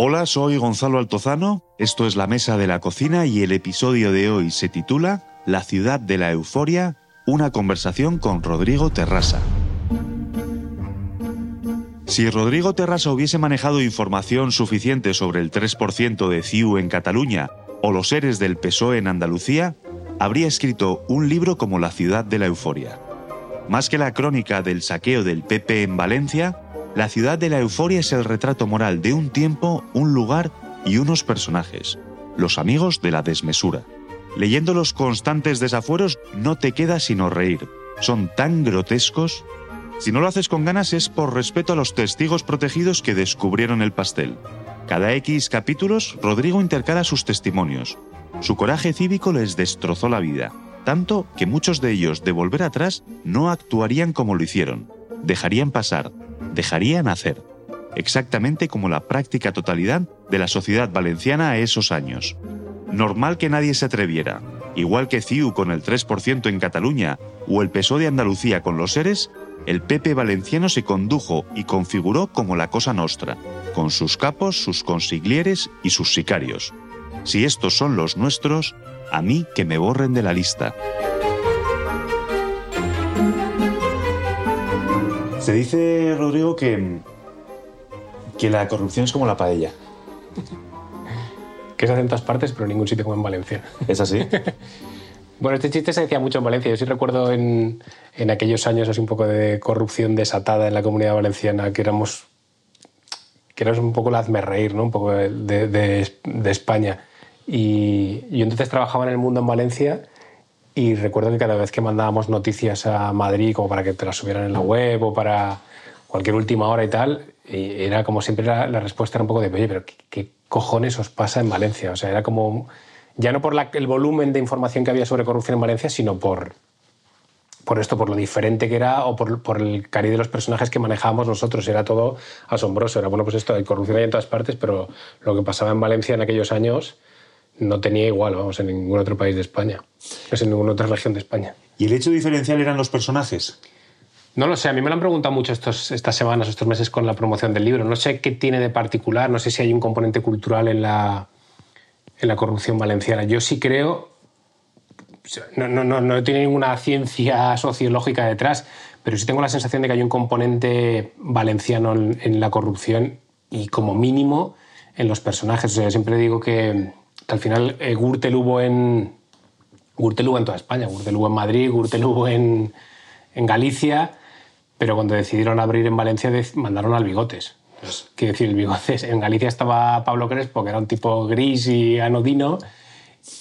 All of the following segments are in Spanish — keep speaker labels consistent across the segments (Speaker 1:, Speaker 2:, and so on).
Speaker 1: Hola, soy Gonzalo Altozano, esto es La Mesa de la Cocina y el episodio de hoy se titula La ciudad de la euforia, una conversación con Rodrigo Terrasa. Si Rodrigo Terrasa hubiese manejado información suficiente sobre el 3% de CIU en Cataluña o los seres del PSOE en Andalucía, habría escrito un libro como La ciudad de la euforia. Más que la crónica del saqueo del PP en Valencia, la ciudad de la euforia es el retrato moral de un tiempo, un lugar y unos personajes, los amigos de la desmesura. Leyendo los constantes desafueros no te queda sino reír. Son tan grotescos. Si no lo haces con ganas es por respeto a los testigos protegidos que descubrieron el pastel. Cada X capítulos, Rodrigo intercala sus testimonios. Su coraje cívico les destrozó la vida, tanto que muchos de ellos, de volver atrás, no actuarían como lo hicieron. Dejarían pasar, dejarían hacer, exactamente como la práctica totalidad de la sociedad valenciana a esos años. Normal que nadie se atreviera, igual que CIU con el 3% en Cataluña o el PSOE de Andalucía con los seres, el PP valenciano se condujo y configuró como la cosa nostra, con sus capos, sus consiglieres y sus sicarios. Si estos son los nuestros, a mí que me borren de la lista. Se dice, Rodrigo, que, que la corrupción es como la paella.
Speaker 2: que se hace en todas partes, pero en ningún sitio como en Valencia.
Speaker 1: ¿Es así?
Speaker 2: bueno, este chiste se decía mucho en Valencia. Yo sí recuerdo en, en aquellos años así un poco de corrupción desatada en la comunidad valenciana, que éramos que éramos un poco la hazme reír, ¿no? Un poco de, de, de España. Y yo entonces trabajaba en el mundo en Valencia y recuerdo que cada vez que mandábamos noticias a Madrid, como para que te las subieran en la web o para cualquier última hora y tal, era como siempre la, respuesta era un poco de, oye, pero ¿qué, cojones os pasa en Valencia? O sea, era como, ya no por el volumen de información que había sobre corrupción en Valencia, sino por, por esto, por lo diferente que era o por, el cariño de los personajes que manejábamos nosotros. Era todo asombroso. Era, bueno, pues esto, hay corrupción hay en todas partes, pero lo que pasaba en Valencia en aquellos años no tenía igual, vamos, en ningún otro país de España. Es en ninguna otra región de España.
Speaker 1: ¿Y el hecho diferencial eran los personajes?
Speaker 2: No lo sé, a mí me lo han preguntado mucho estos, estas semanas, estos meses con la promoción del libro. No sé qué tiene de particular, no sé si hay un componente cultural en la, en la corrupción valenciana. Yo sí creo, no, no, no, no tiene ninguna ciencia sociológica detrás, pero sí tengo la sensación de que hay un componente valenciano en, en la corrupción y como mínimo en los personajes. O sea, siempre digo que, al final eh, Gürtel hubo en Gürtel hubo en toda España, Gürtel hubo en Madrid, Gürtel hubo en, en Galicia, pero cuando decidieron abrir en Valencia mandaron al Bigotes. Pues, quiero decir, el Bigotes, en Galicia estaba Pablo Crespo, que era un tipo gris y anodino,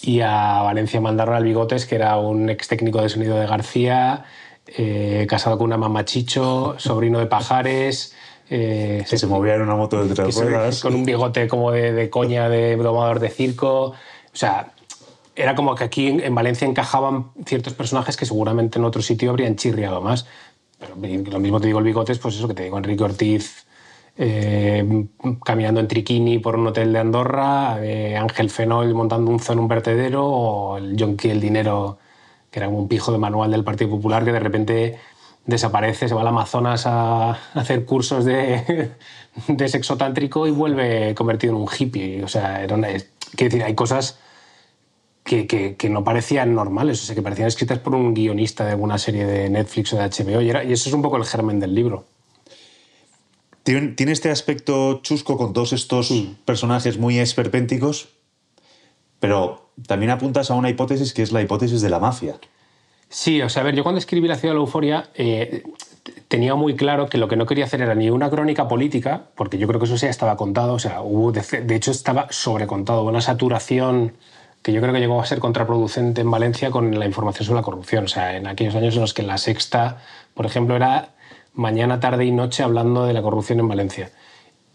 Speaker 2: y a Valencia mandaron al Bigotes, que era un ex técnico de sonido de García, eh, casado con una mamachicho, sobrino de Pajares,
Speaker 1: eh, se, movía en una moto de tres ruedas.
Speaker 2: Con un bigote como de, coña de domador de circo. O sea, era como que aquí en, Valencia encajaban ciertos personajes que seguramente en otro sitio habrían chirriado más. Pero lo mismo te digo el bigote, pues eso que te digo, Enrique Ortiz eh, caminando en triquini por un hotel de Andorra, eh, Ángel Fenol montando un zoo en un vertedero, o el Jonky el Dinero, que era un pijo de manual del Partido Popular que de repente desaparece, se va al Amazonas a hacer cursos de, de sexo tántrico y vuelve convertido en un hippie. O sea, era decir, hay cosas que, que, no parecían normales, o sea, que parecían escritas por un guionista de alguna serie de Netflix o de HBO, y, y eso es un poco el germen del libro.
Speaker 1: Tiene este aspecto chusco con todos estos personajes muy esperpénticos, pero también apuntas a una hipótesis que es la hipótesis de la mafia.
Speaker 2: Sí, o sea, a ver, yo cuando escribí La ciudad de la euforia eh, tenía muy claro que lo que no quería hacer era ni una crónica política, porque yo creo que eso ya estaba contado, o sea, hubo de, hecho estaba sobrecontado, una saturación que yo creo que llegó a ser contraproducente en Valencia con la información sobre la corrupción. O sea, en aquellos años en los que la sexta, por ejemplo, era mañana, tarde y noche hablando de la corrupción en Valencia.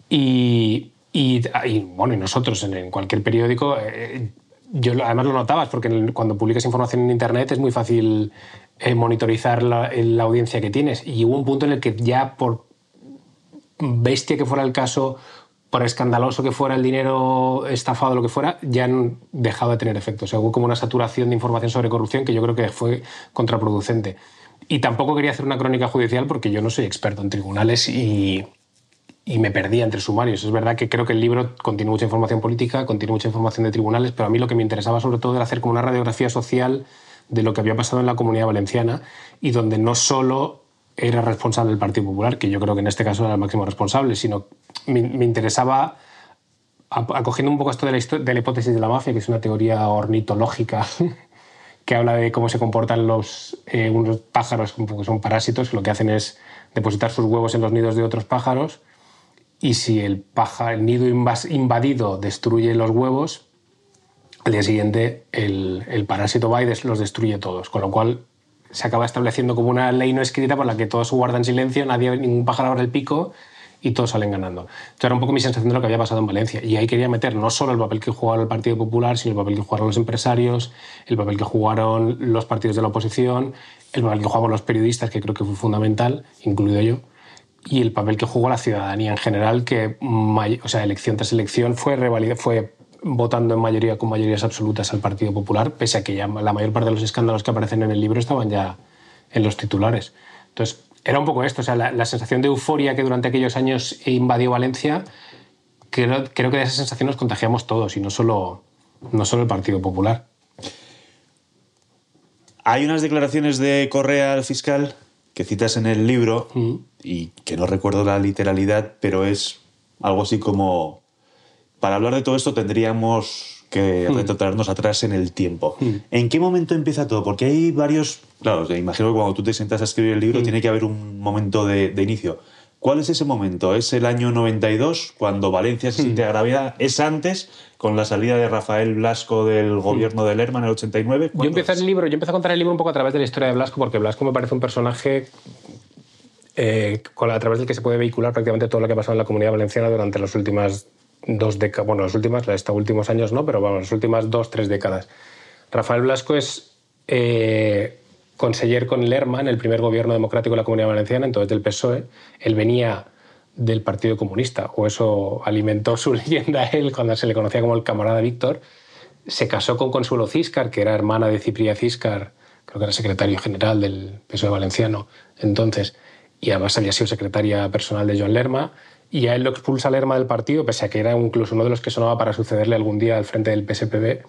Speaker 2: Y, y, bueno, y nosotros en, cualquier periódico eh, yo además lo notabas, porque cuando publicas información en Internet es muy fácil eh, monitorizar la, audiencia que tienes. Y hubo un punto en el que ya por bestia que fuera el caso, por escandaloso que fuera el dinero estafado, lo que fuera, ya han dejado de tener efecto. O sea, hubo como una saturación de información sobre corrupción que yo creo que fue contraproducente. Y tampoco quería hacer una crónica judicial porque yo no soy experto en tribunales y, y me perdía entre sumarios. Es verdad que creo que el libro contiene mucha información política, contiene mucha información de tribunales, pero a mí lo que me interesaba sobre todo era hacer como una radiografía social de lo que había pasado en la comunidad valenciana y donde no solo era responsable el Partido Popular, que yo creo que en este caso era el máximo responsable, sino me, interesaba, acogiendo un poco esto de la, de la hipótesis de la mafia, que es una teoría ornitológica que habla de cómo se comportan los eh, unos pájaros, que son parásitos, que lo que hacen es depositar sus huevos en los nidos de otros pájaros y si el, pájaro, el nido invadido destruye los huevos, al día siguiente el, parásito va y los destruye todos, con lo cual se acaba estableciendo como una ley no escrita por la que todos guardan silencio, nadie, ningún pájaro abre el pico y todos salen ganando. Esto era un poco mi sensación de lo que había pasado en Valencia. Y ahí quería meter no solo el papel que jugaba el Partido Popular, sino el papel que jugaron los empresarios, el papel que jugaron los partidos de la oposición, el papel que jugaban los periodistas, que creo que fue fundamental, incluido yo, y el papel que jugó la ciudadanía en general, que o sea, elección tras elección fue, fue votando en mayoría con mayorías absolutas al Partido Popular, pese a que ya la mayor parte de los escándalos que aparecen en el libro estaban ya en los titulares. Entonces, era un poco esto, o sea, la, sensación de euforia que durante aquellos años invadió Valencia, creo, creo, que de esa sensación nos contagiamos todos y no solo, no solo el Partido Popular.
Speaker 1: Hay unas declaraciones de Correa al fiscal que citas en el libro mm. y que no recuerdo la literalidad, pero es algo así como, para hablar de todo esto tendríamos que mm. retrotraernos atrás en el tiempo. Mm. ¿En qué momento empieza todo? Porque hay varios, claro, imagino que cuando tú te sientas a escribir el libro tiene que haber un momento de, inicio. ¿Cuál es ese momento? ¿Es el año 92, cuando Valencia se siente agraviada? ¿Es antes, con la salida de Rafael Blasco del gobierno de Lerma en el 89?
Speaker 2: Yo empiezo, el libro, yo empiezo a contar el libro un poco a través de la historia de Blasco, porque Blasco me parece un personaje eh, a través del que se puede vehicular prácticamente todo lo que ha pasado en la comunidad valenciana durante las últimas dos décadas, bueno, las últimas, estos últimos años no, pero vamos, las últimas dos, tres décadas. Rafael Blasco es eh, conseller con Lerma en el primer gobierno democrático de la Comunidad Valenciana, entonces del PSOE. Él venía del Partido Comunista, o eso alimentó su leyenda él cuando se le conocía como el camarada Víctor. Se casó con Consuelo Ciscar, que era hermana de Cipria Ciscar, creo que era secretario general del PSOE valenciano entonces, y además había sido secretaria personal de Joan Lerma y a él lo expulsa Lerma del partido, pese a que era incluso uno de los que sonaba para sucederle algún día al frente del PSPB.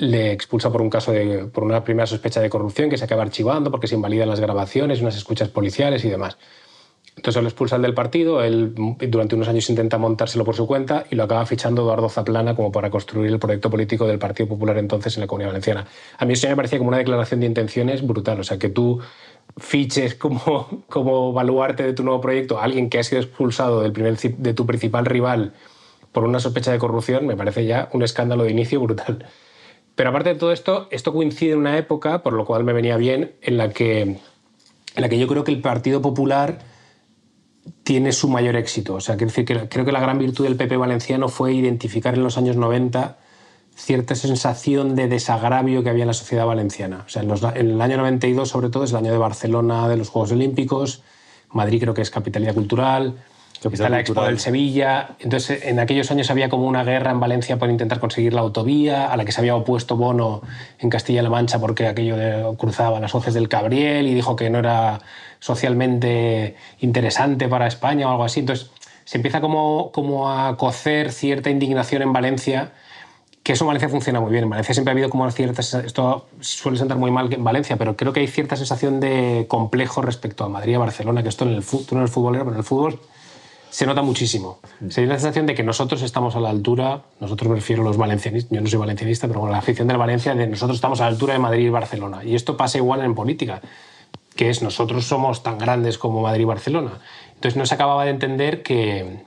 Speaker 2: Le expulsa por un caso de, por una primera sospecha de corrupción que se acaba archivando porque se invalidan las grabaciones, unas escuchas policiales y demás. Entonces lo expulsan del partido, él durante unos años intenta montárselo por su cuenta y lo acaba fichando Eduardo Zaplana como para construir el proyecto político del Partido Popular entonces en la Comunidad Valenciana. A mí eso me parecía como una declaración de intenciones brutal, o sea, que tú fiches como, como baluarte de tu nuevo proyecto a alguien que ha sido expulsado del primer, de tu principal rival por una sospecha de corrupción, me parece ya un escándalo de inicio brutal. Pero aparte de todo esto, esto coincide en una época, por lo cual me venía bien, en la que, en la que yo creo que el Partido Popular tiene su mayor éxito. O sea, quiero decir que creo que la gran virtud del PP valenciano fue identificar en los años 90 cierta sensación de desagravio que había en la sociedad valenciana. O sea, en, el año 92, sobre todo, es el año de Barcelona, de los Juegos Olímpicos, Madrid creo que es capitalidad cultural, está la Expo del Sevilla. Entonces, en aquellos años había como una guerra en Valencia por intentar conseguir la autovía, a la que se había opuesto Bono en Castilla-La Mancha porque aquello cruzaba las hoces del Cabriel y dijo que no era socialmente interesante para España o algo así. Entonces, se empieza como, como a cocer cierta indignación en Valencia que eso en Valencia funciona muy bien. En Valencia siempre ha habido como cierta... Esto suele sentar muy mal en Valencia, pero creo que hay cierta sensación de complejo respecto a Madrid y a Barcelona, que esto en el fútbol, no eres futbolero, pero en el fútbol se nota muchísimo. Se tiene la sensación de que nosotros estamos a la altura, nosotros me refiero a los valencianistas, yo no soy valencianista, pero con la afición de Valencia, de nosotros estamos a la altura de Madrid y Barcelona. Y esto pasa igual en política, que es nosotros somos tan grandes como Madrid y Barcelona. Entonces no se acababa de entender que,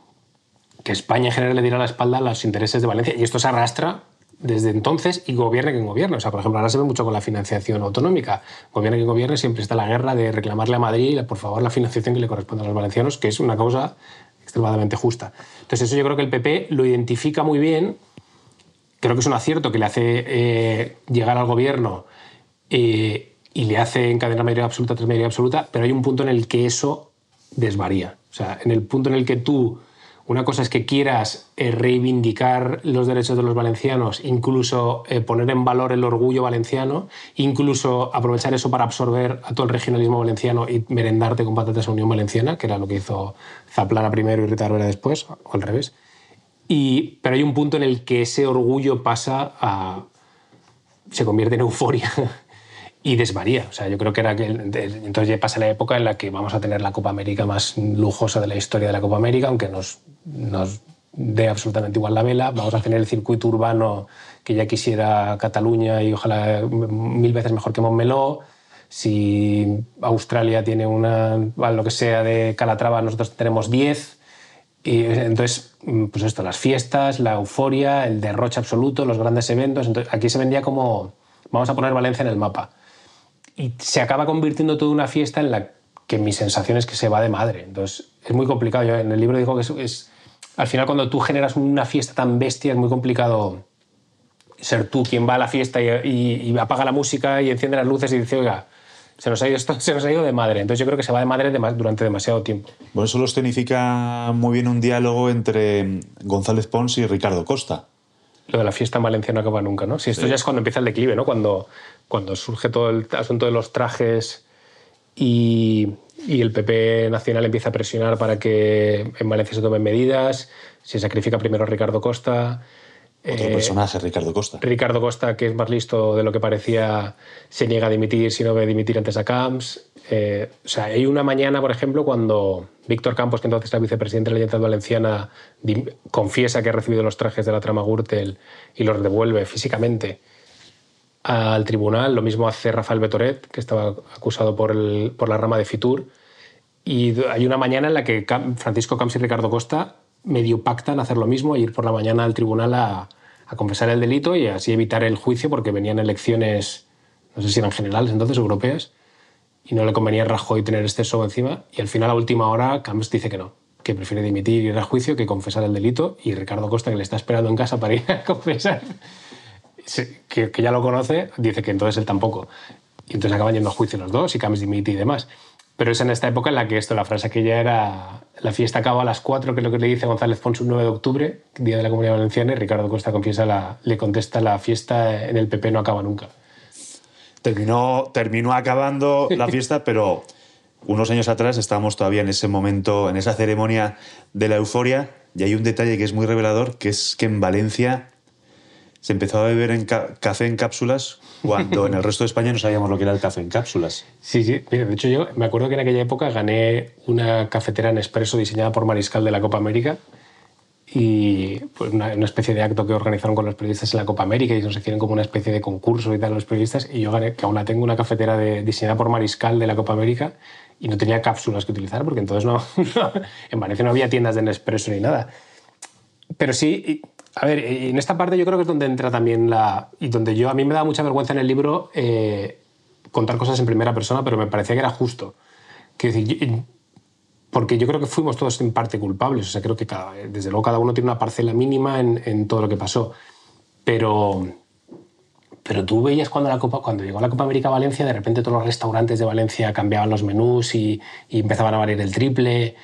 Speaker 2: que España en general le diera la espalda a los intereses de Valencia. Y esto se arrastra desde entonces y gobierne quien gobierne. O sea, por ejemplo, ahora se ve mucho con la financiación autonómica. Gobierne quien gobierne, siempre está la guerra de reclamarle a Madrid, por favor, la financiación que le corresponde a los valencianos, que es una causa extremadamente justa. Entonces, eso yo creo que el PP lo identifica muy bien. Creo que es un acierto que le hace eh, llegar al gobierno eh, y le hace encadenar mayoría absoluta tras mayoría absoluta, pero hay un punto en el que eso desvaría. O sea, en el punto en el que tú una cosa es que quieras eh, reivindicar los derechos de los valencianos, incluso eh, poner en valor el orgullo valenciano, incluso aprovechar eso para absorber a todo el regionalismo valenciano y merendarte con patatas a Unión Valenciana, que era lo que hizo Zaplana primero y Rita Arbera después, o al revés. Y, pero hay un punto en el que ese orgullo pasa a... se convierte en euforia y desvaría. O sea, yo creo que era que entonces ya pasa la época en la que vamos a tener la Copa América más lujosa de la historia de la Copa América, aunque nos, nos dé absolutamente igual la vela. Vamos a tener el circuito urbano que ya quisiera Cataluña y ojalá mil veces mejor que Montmeló. Si Australia tiene una, lo que sea de Calatrava, nosotros tenemos 10. Y entonces, pues esto, las fiestas, la euforia, el derroche absoluto, los grandes eventos. Entonces, aquí se vendía como, vamos a poner Valencia en el mapa y se acaba convirtiendo toda una fiesta en la que mi sensación es que se va de madre. Entonces, es muy complicado. Yo en el libro digo que es, al final cuando tú generas una fiesta tan bestia es muy complicado ser tú quien va a la fiesta y, apaga la música y enciende las luces y dice, oiga, se nos, ha ido se nos ha ido de madre. Entonces yo creo que se va de madre durante demasiado tiempo.
Speaker 1: Por eso lo escenifica muy bien un diálogo entre González Pons y Ricardo Costa.
Speaker 2: Lo de la fiesta en Valencia no acaba nunca, ¿no? Si esto ya es cuando empieza el declive, ¿no? Cuando cuando surge todo el asunto de los trajes y, el PP nacional empieza a presionar para que en Valencia se tomen medidas, se sacrifica primero Ricardo Costa.
Speaker 1: Otro eh, personaje, Ricardo Costa.
Speaker 2: Ricardo Costa, que es más listo de lo que parecía, se niega a dimitir si no ve dimitir antes a Camps. Eh, o sea, hay una mañana, por ejemplo, cuando Víctor Campos, que entonces era vicepresidente de la Generalitat Valenciana, confiesa que ha recibido los trajes de la trama Gürtel y los devuelve físicamente al tribunal. Lo mismo hace Rafael Betoret, que estaba acusado por, el, por la rama de Fitur. Y hay una mañana en la que Francisco Camps y Ricardo Costa medio pactan hacer lo mismo, ir por la mañana al tribunal a, a, confesar el delito y así evitar el juicio porque venían elecciones, no sé si eran generales entonces, europeas, y no le convenía a Rajoy tener este show encima. Y al final, a última hora, Camps dice que no, que prefiere dimitir y ir a juicio que confesar el delito. Y Ricardo Costa, que le está esperando en casa para ir a confesar, que, ya lo conoce, dice que entonces él tampoco. Y entonces acaban yendo a juicio los dos y Camps dimite y demás. Pero es en esta época en la que esto, la frase que ya era la fiesta acaba a las 4, que es lo que le dice González Pons un 9 de octubre, día de la Comunidad Valenciana, y Ricardo Costa confiesa la, le contesta la fiesta en el PP no acaba nunca.
Speaker 1: Terminó, terminó acabando la fiesta, pero unos años atrás estábamos todavía en ese momento, en esa ceremonia de la euforia, y hay un detalle que es muy revelador, que es que en Valencia se empezó a beber en café en cápsulas cuando en el resto de España no sabíamos lo que era el café en cápsulas.
Speaker 2: Sí, sí. de hecho yo me acuerdo que en aquella época gané una cafetera en expreso diseñada por Mariscal de la Copa América y pues una, especie de acto que organizaron con los periodistas en la Copa América y nos hicieron como una especie de concurso y tal los periodistas y yo gané, que aún tengo, una cafetera de, diseñada por Mariscal de la Copa América y no tenía cápsulas que utilizar porque entonces no, en Valencia no había tiendas de Nespresso ni nada. Pero sí, a ver, en esta parte yo creo que es donde entra también la... y donde yo, a mí me da mucha vergüenza en el libro eh, contar cosas en primera persona, pero me parecía que era justo. Quiero decir, porque yo creo que fuimos todos en parte culpables, o sea, creo que desde luego cada uno tiene una parcela mínima en, todo lo que pasó. Pero, pero tú veías cuando, la Copa, cuando llegó la Copa América Valencia, de repente todos los restaurantes de Valencia cambiaban los menús y, empezaban a valer el triple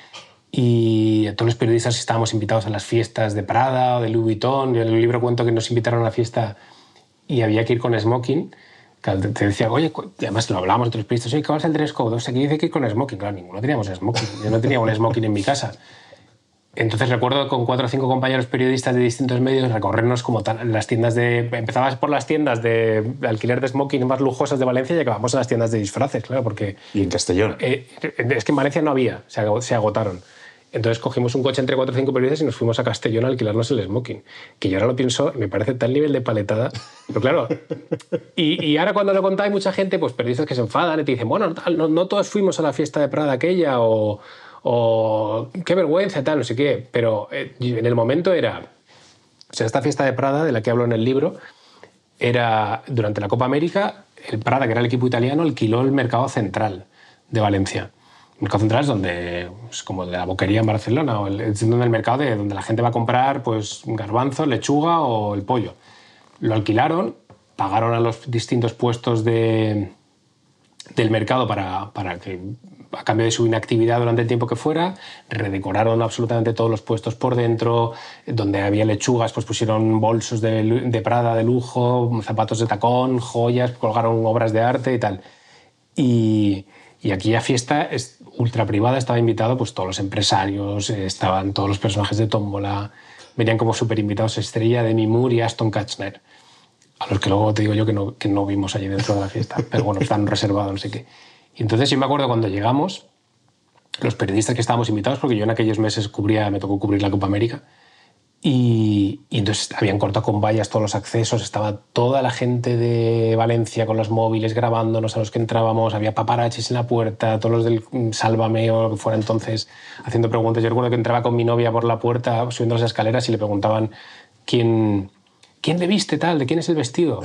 Speaker 2: y todos los periodistas estábamos invitados a las fiestas de Prada o de Louis Vuitton. Yo en el libro cuento que nos invitaron a la fiesta y había que ir con smoking. Te decía, oye, además lo hablábamos otros periodistas, oye, ¿qué va a ser el dress code? O sea, dice que ir con smoking. Claro, ninguno teníamos smoking. Yo no tenía un smoking en mi casa. Entonces recuerdo con cuatro o cinco compañeros periodistas de distintos medios recorrernos como las tiendas de... Empezabas por las tiendas de alquiler de smoking más lujosas de Valencia y acabamos en las tiendas de disfraces, claro, porque...
Speaker 1: Y en Castellón.
Speaker 2: Eh, es que en Valencia no había, se agotaron. Entonces cogimos un coche entre cuatro o cinco periodistas y nos fuimos a Castellón a alquilarnos el smoking. Que yo ahora lo pienso, me parece tal nivel de paletada. Pero claro, y, ahora cuando lo contáis, mucha gente, pues periodistas que se enfadan y te dicen, bueno, no, todos fuimos a la fiesta de Prada aquella o, qué vergüenza, tal, no sé qué. Pero eh, en el momento era, o sea, esta fiesta de Prada, de la que hablo en el libro, era durante la Copa América, el Prada, que era el equipo italiano, alquiló el mercado central de Valencia mercado central es donde es como de la boquería en Barcelona, o el, es donde mercado de donde la gente va a comprar pues garbanzo, lechuga o el pollo. Lo alquilaron, pagaron a los distintos puestos de, del mercado para, para, que, a cambio de su inactividad durante el tiempo que fuera, redecoraron absolutamente todos los puestos por dentro, donde había lechugas, pues pusieron bolsos de, Prada de lujo, zapatos de tacón, joyas, colgaron obras de arte y tal. Y, y aquella fiesta es ultra privada, estaba invitado pues todos los empresarios, estaban todos los personajes de Tómbola, venían como super invitados estrella de Moore y Aston Kutcher a los que luego te digo yo que no, que no vimos allí dentro de la fiesta, pero bueno, están reservados, no sé qué. Y entonces yo me acuerdo cuando llegamos, los periodistas que estábamos invitados, porque yo en aquellos meses cubría, me tocó cubrir la Copa América, y, entonces habían cortado con vallas todos los accesos, estaba toda la gente de Valencia con los móviles grabándonos a los que entrábamos, había paparachis en la puerta, todos los del Sálvame o lo que fuera entonces haciendo preguntas. Yo recuerdo que entraba con mi novia por la puerta subiendo las escaleras y le preguntaban quién, ¿quién le viste tal? ¿De quién es el vestido?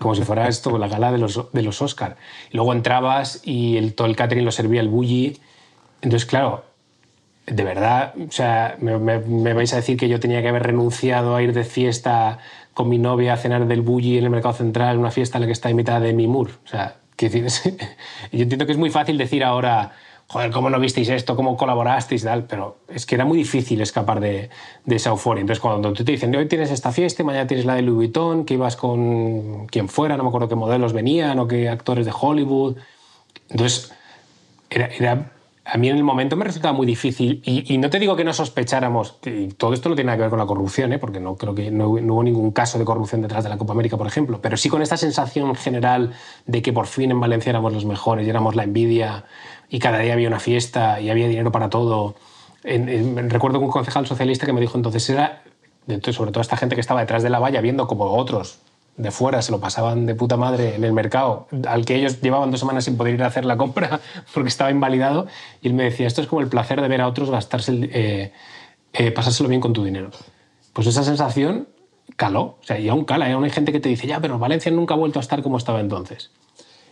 Speaker 2: Como si fuera esto la gala de los, de los Oscar. Y luego entrabas y el, todo el catering lo servía el bully. Entonces, claro, de verdad, o sea, me, vais a decir que yo tenía que haber renunciado a ir de fiesta con mi novia a cenar del bully en el Mercado Central, una fiesta en la que está invitada de Mimur. O sea, ¿qué decir, yo entiendo que es muy fácil decir ahora joder, ¿cómo no visteis esto? ¿Cómo colaborasteis? Tal? Pero es que era muy difícil escapar de, esa euforia. Entonces, cuando te dicen, hoy tienes esta fiesta, mañana tienes la de Louis Vuitton, que ibas con quien fuera, no me acuerdo qué modelos venían o qué actores de Hollywood. Entonces, era, a mí en el momento me resultaba muy difícil. Y, no te digo que no sospecháramos, y todo esto no tiene nada que ver con la corrupción, ¿eh? porque no creo que no, hubo ningún caso de corrupción detrás de la Copa América, por ejemplo, pero sí con esta sensación general de que por fin en Valencia éramos los mejores y éramos la envidia y cada día había una fiesta y había dinero para todo. recuerdo que un concejal socialista que me dijo entonces era, sobre todo esta gente que estaba detrás de la valla viendo como otros de fuera se lo pasaban de puta madre en el mercado, al que ellos llevaban dos semanas sin poder ir a hacer la compra porque estaba invalidado, y él me decía, esto es como el placer de ver a otros gastarse, eh, eh, pasárselo bien con tu dinero. Pues esa sensación caló, o sea, y aún cala, y aún hay gente que te dice, ya, pero Valencia nunca ha vuelto a estar como estaba entonces.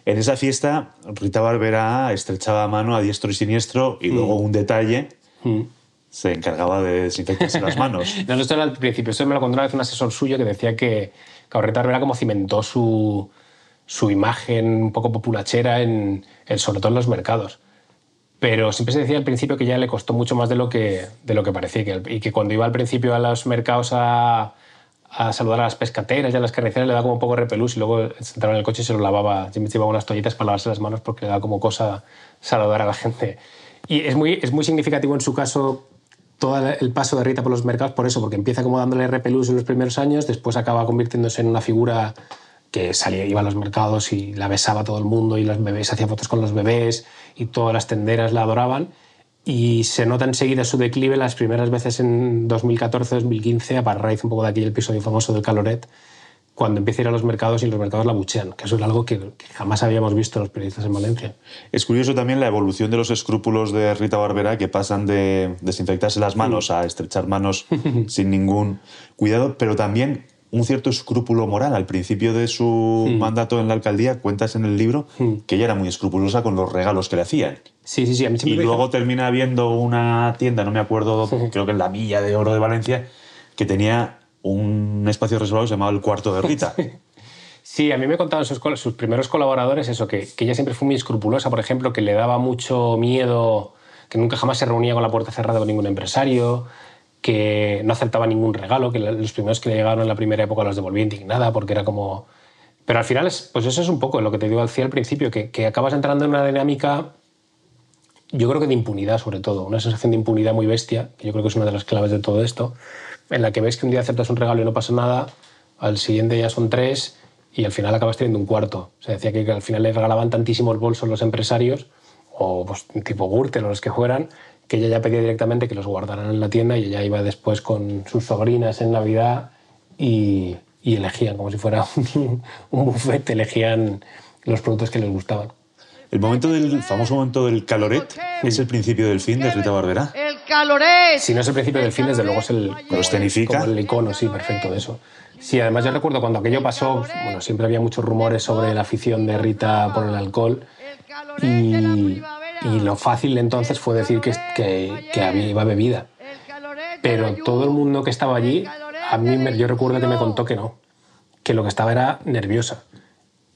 Speaker 1: En esa fiesta, Rita Barbera estrechaba mano a diestro y siniestro y luego mm. un detalle mm. se encargaba de desinfectarse las manos.
Speaker 2: no, esto era al principio. Eso me lo contó una vez un asesor suyo que decía que, Rita Barbera como cimentó su, su imagen un poco populachera, en, sobre todo en los mercados. Pero siempre se decía al principio que ya le costó mucho más de lo que, de lo que parecía. y que cuando iba al principio a los mercados a saludar a las pescateras y a las carniceras le da como un poco de repelús y luego se entraba en el coche y se lo lavaba, siempre llevaba unas toallitas para lavarse las manos porque le da como cosa saludar a la gente. Y es muy, es muy significativo en su caso todo el paso de Rita por los mercados por eso, porque empieza como dándole repelús en los primeros años, después acaba convirtiéndose en una figura que salía, iba a los mercados y la besaba todo el mundo y los bebés hacía fotos con los bebés y todas las tenderas la adoraban. Y se nota enseguida su declive las primeras veces en 2014-2015, a raíz un poco de aquel episodio famoso del Caloret, cuando empieza a ir a los mercados y los mercados la buchean, que eso es algo que, jamás habíamos visto los periodistas en Valencia.
Speaker 1: Es curioso también la evolución de los escrúpulos de Rita Barbera, que pasan de desinfectarse las manos a estrechar manos sin ningún cuidado, pero también un cierto escrúpulo moral. Al principio de su mandato en la alcaldía, cuentas en el libro que ella era muy escrupulosa con los regalos que le hacían.
Speaker 2: Sí, sí, sí. A mí
Speaker 1: y luego termina viendo una tienda, no me acuerdo, creo que en la Milla de Oro de Valencia, que tenía un espacio reservado llamado el Cuarto de Rita.
Speaker 2: Sí, a mí me contaban sus, primeros colaboradores eso, que, que ella siempre fue muy escrupulosa, por ejemplo, que le daba mucho miedo, que nunca jamás se reunía con la puerta cerrada con ningún empresario, que no aceptaba ningún regalo, que los primeros que le llegaron en la primera época los devolvía indignada porque era como... Pero al final, pues eso es un poco lo que te digo al principio, que, que acabas entrando en una dinámica, yo creo que de impunidad sobre todo, una sensación de impunidad muy bestia, que yo creo que es una de las claves de todo esto, en la que ves que un día aceptas un regalo y no pasa nada, al siguiente ya son tres y al final acabas teniendo un cuarto. Se decía que al final le regalaban tantísimos bolsos los empresarios, o pues, tipo Gürtel o los que fueran, que ella ya pedía directamente que los guardaran en la tienda y ella iba después con sus sobrinas en Navidad y, elegían, como si fuera un, buffet, elegían los productos que les gustaban.
Speaker 1: El momento del famoso momento del caloret es el principio del fin de Rita Barbera.
Speaker 2: El caloret. Si no es el principio del fin, desde luego es el.
Speaker 1: Lo escenifica.
Speaker 2: el icono, sí, perfecto de eso. Sí, además yo recuerdo cuando aquello pasó, bueno, siempre había muchos rumores sobre la afición de Rita por el alcohol y y lo fácil entonces fue decir que, que, que había, iba bebida. Pero todo el mundo que estaba allí, a mí yo recuerdo que me contó que no, que lo que estaba era nerviosa.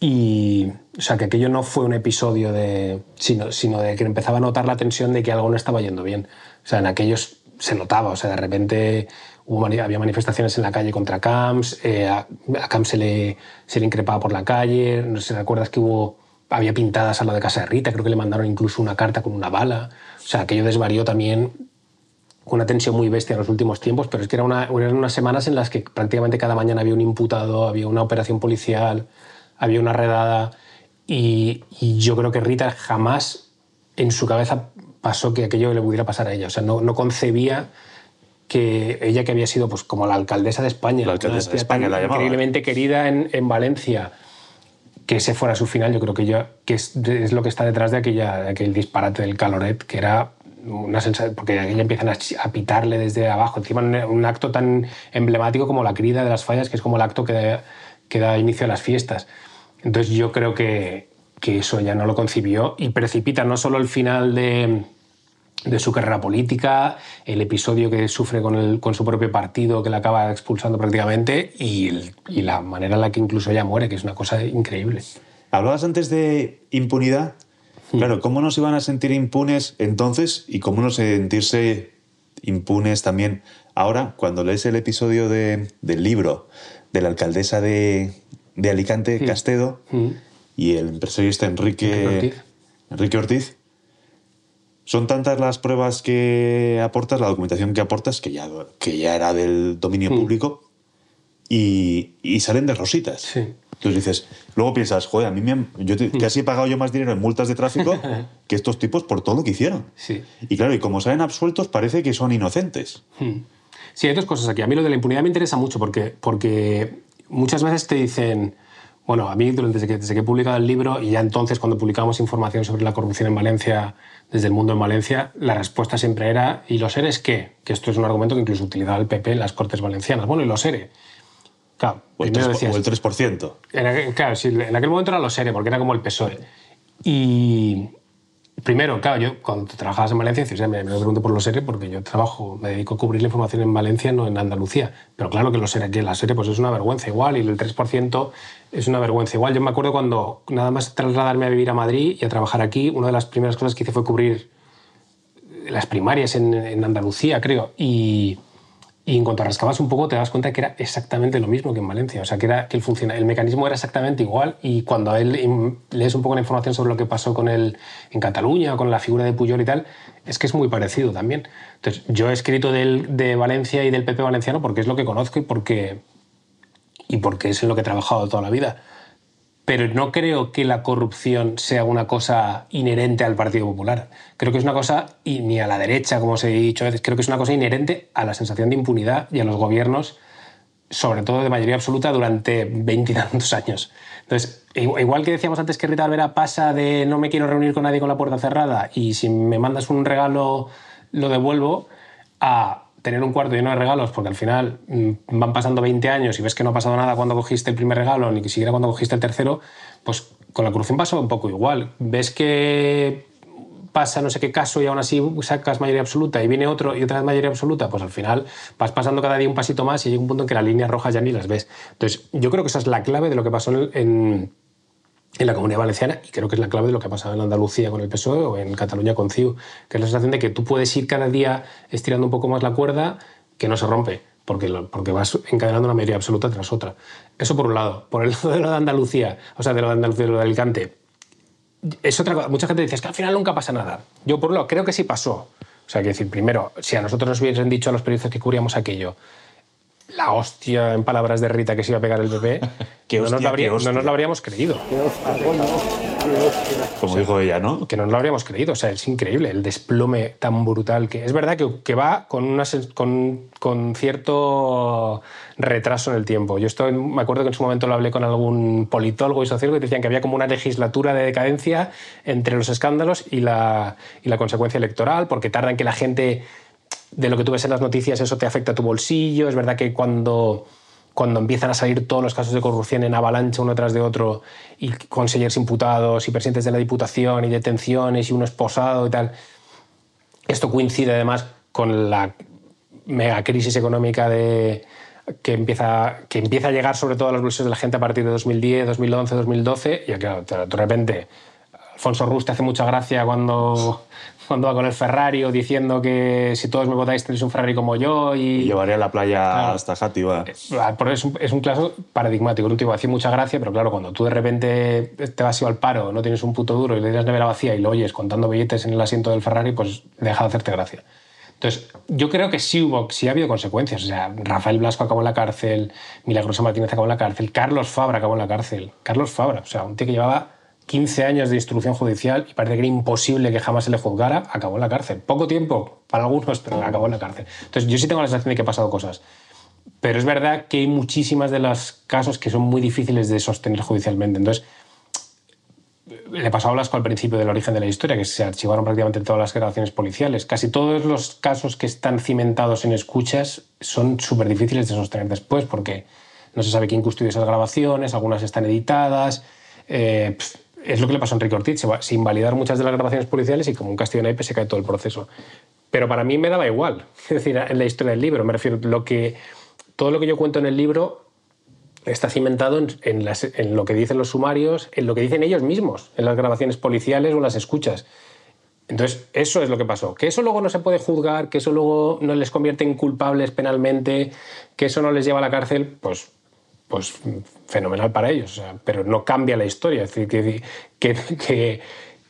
Speaker 2: Y, o sea, que aquello no fue un episodio de. Sino, sino de que empezaba a notar la tensión de que algo no estaba yendo bien. O sea, en aquellos se notaba, o sea, de repente hubo, había manifestaciones en la calle contra Camps, eh, a, Camps se le, se le increpaba por la calle, no sé si recuerdas que hubo, había pintadas a la de casa de Rita, creo que le mandaron incluso una carta con una bala, o sea, aquello desvarió también una tensión muy bestia en los últimos tiempos, pero es que era una, eran unas semanas en las que prácticamente cada mañana había un imputado, había una operación policial, había una redada, y, y yo creo que Rita jamás en su cabeza pasó que aquello le pudiera pasar a ella. O sea, no, no concebía que ella que había sido pues como la alcaldesa de España,
Speaker 1: la alcaldesa de España la
Speaker 2: increíblemente querida en, en, Valencia, que ese fuera su final, yo creo que, yo, que es, es, lo que está detrás de, aquella, de aquel disparate del caloret, que era una sensación, porque ella empiezan a, a, pitarle desde abajo, encima un acto tan emblemático como la crida de las fallas, que es como el acto que, que da inicio a las fiestas. Entonces yo creo que, que eso ya no lo concibió y precipita no solo el final de, de su carrera política, el episodio que sufre con, el, con, su propio partido que la acaba expulsando prácticamente y, el, y, la manera en la que incluso ella muere, que es una cosa increíble.
Speaker 1: Hablabas antes de impunidad. Claro, ¿cómo nos iban a sentir impunes entonces y cómo no sentirse impunes también ahora cuando lees el episodio de, del libro de la alcaldesa de, de Alicante, hmm. Castedo? Hmm y el empresario está Enrique, Ortiz. Enrique Ortiz. Son tantas las pruebas que aportas, la documentación que aportas, que ya, que ya era del dominio mm. público, y, y, salen de rositas.
Speaker 2: Sí.
Speaker 1: Entonces dices, luego piensas, joder, a mí me yo te, mm. casi he pagado yo más dinero en multas de tráfico que estos tipos por todo lo que hicieron.
Speaker 2: Sí.
Speaker 1: Y claro, y como salen absueltos, parece que son inocentes.
Speaker 2: Mm. Sí, hay dos cosas aquí. A mí lo de la impunidad me interesa mucho porque, porque muchas veces te dicen, bueno, a mí desde que, desde que he publicado el libro y ya entonces cuando publicamos información sobre la corrupción en Valencia, desde el mundo en Valencia, la respuesta siempre era ¿y los seres qué? Que esto es un argumento que incluso utilizaba el PP en las Cortes Valencianas. Bueno, ¿y los seres?
Speaker 1: Claro, o, el 3, decías, o el 3%.
Speaker 2: Era, claro, sí, en aquel momento era los seres porque era como el PSOE. Y, Primero, claro, yo cuando trabajabas en Valencia, me, me pregunto por los SERE porque yo trabajo, me dedico a cubrir la información en Valencia, no en Andalucía. Pero claro que los SERE aquí en la SERE pues es una vergüenza igual y el 3% es una vergüenza igual. Yo me acuerdo cuando nada más trasladarme a vivir a Madrid y a trabajar aquí, una de las primeras cosas que hice fue cubrir las primarias en, en Andalucía, creo. Y, y en cuanto rascabas un poco, te das cuenta que era exactamente lo mismo que en Valencia. O sea, que, era, que el, funciona, el mecanismo era exactamente igual. Y cuando él lees un poco la información sobre lo que pasó con él en Cataluña, con la figura de Puyol y tal, es que es muy parecido también. Entonces, yo he escrito de Valencia y del PP valenciano porque es lo que conozco y porque, y porque es en lo que he trabajado toda la vida pero no creo que la corrupción sea una cosa inherente al Partido Popular. Creo que es una cosa, y ni a la derecha, como os he dicho a veces, creo que es una cosa inherente a la sensación de impunidad y a los gobiernos, sobre todo de mayoría absoluta, durante veintitantos años. Entonces, igual que decíamos antes que Rita Alvera pasa de no me quiero reunir con nadie con la puerta cerrada y si me mandas un regalo lo devuelvo, a tener un cuarto lleno de regalos, porque al final mm, van pasando 20 años y ves que no ha pasado nada cuando cogiste el primer regalo, ni siquiera cuando cogiste el tercero, pues con la corrupción pasa un poco igual. Ves que pasa no sé qué caso y aún así sacas mayoría absoluta y viene otro y otra vez mayoría absoluta, pues al final vas pasando cada día un pasito más y llega un punto en que las líneas rojas ya ni las ves. Entonces, yo creo que esa es la clave de lo que pasó en, en la comunidad valenciana y creo que es la clave de lo que ha pasado en Andalucía con el PSOE o en Cataluña con CIU, que es la sensación de que tú puedes ir cada día estirando un poco más la cuerda que no se rompe, porque, porque vas encadenando una mayoría absoluta tras otra. Eso por un lado. Por el lado de lo de Andalucía, o sea, de lo de Andalucía, de lo de Alicante, es otra cosa. Mucha gente dice que al final nunca pasa nada. Yo por un lado creo que sí pasó. O sea, que decir, primero, si a nosotros nos hubiesen dicho a los periodistas que cubríamos aquello, la hostia, en palabras de Rita, que se iba a pegar el bebé, que no, nos lo no, nos lo habríamos creído.
Speaker 1: Como dijo ella, ¿no?
Speaker 2: Que no nos lo habríamos creído. O sea, es increíble el desplome tan brutal que. Es verdad que, que va con, una, con, con, cierto retraso en el tiempo. Yo estoy, me acuerdo que en su momento lo hablé con algún politólogo y sociólogo y decían que había como una legislatura de decadencia entre los escándalos y la, y la consecuencia electoral, porque tarda en que la gente de lo que tú ves en las noticias, eso te afecta a tu bolsillo. Es verdad que cuando, cuando empiezan a salir todos los casos de corrupción en avalancha uno tras de otro, y consejeros imputados, y presidentes de la Diputación, y detenciones, y uno esposado y tal, esto coincide además con la mega crisis económica de que empieza, que empieza a llegar sobre todo a los bolsillos de la gente a partir de 2010, 2011, 2012, y claro, de repente Alfonso Rust te hace mucha gracia cuando, cuando va con el Ferrari o diciendo que si todos me votáis tenéis un Ferrari como yo. Y,
Speaker 1: llevaré a la playa hasta Játiva.
Speaker 2: Eh, es un, es un caso paradigmático. Un tipo hace mucha gracia, pero claro, cuando tú de repente te vas al paro, no tienes un puto duro y le das nevera vacía y lo oyes contando billetes en el asiento del Ferrari, pues deja de hacerte gracia. Entonces, yo creo que sí hubo, sí ha habido consecuencias. O sea, Rafael Blasco acabó en la cárcel, Milagrosa Martínez acabó en la cárcel, Carlos Fabra acabó en la cárcel. Carlos Fabra, o sea, un tío que llevaba 15 años de instrucción judicial y parece que era imposible que jamás se le juzgara, acabó en la cárcel. Poco tiempo para algunos, pero acabó en la cárcel. Entonces, yo sí tengo la sensación de que han pasado cosas. Pero es verdad que hay muchísimas de los casos que son muy difíciles de sostener judicialmente. Entonces, le pasó a Blasco al principio del origen de la historia, que se archivaron prácticamente todas las grabaciones policiales. Casi todos los casos que están cimentados en escuchas son súper difíciles de sostener después, porque no se sabe quién custodió esas grabaciones, algunas están editadas. Eh, es lo que le pasó a Enrique Ortiz, se, va, invalidar muchas de las grabaciones policiales y como un castillo de naipes se cae todo el proceso. Pero para mí me daba igual, es decir, en la historia del libro, me refiero, lo que, todo lo que yo cuento en el libro está cimentado en, lo que dicen los sumarios, en lo que dicen ellos mismos, en las grabaciones policiales o las escuchas. Entonces, eso es lo que pasó. Que eso luego no se puede juzgar, que eso luego no les convierte en culpables penalmente, que eso no les lleva a la cárcel, pues pues fenomenal para ellos, pero no cambia la historia. Es decir, que, que,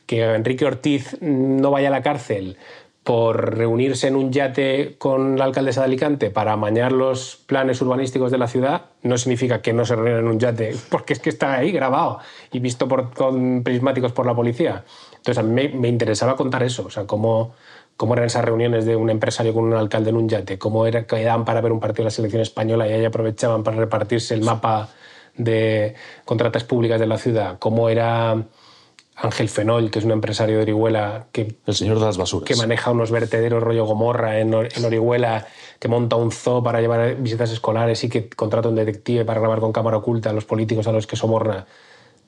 Speaker 2: que, Enrique Ortiz no vaya a la cárcel por reunirse en un yate con la alcaldesa de Alicante para amañar los planes urbanísticos de la ciudad, no significa que no se reúna en un yate, porque es que está ahí grabado y visto por, con prismáticos por la policía. Entonces a mí me interesaba contar eso, o sea, cómo, cómo eran esas reuniones de un empresario con un alcalde en un yate, cómo era, quedaban para ver un partido de la selección española y ahí aprovechaban para repartirse el mapa de contratas públicas de la ciudad, cómo era Ángel Fenol, que es un empresario de Orihuela, que,
Speaker 1: el señor de las basuras.
Speaker 2: que maneja unos vertederos rollo Gomorra en, en Orihuela, que monta un zoo para llevar visitas escolares y que contrata un detective para grabar con cámara oculta a los políticos a los que soborna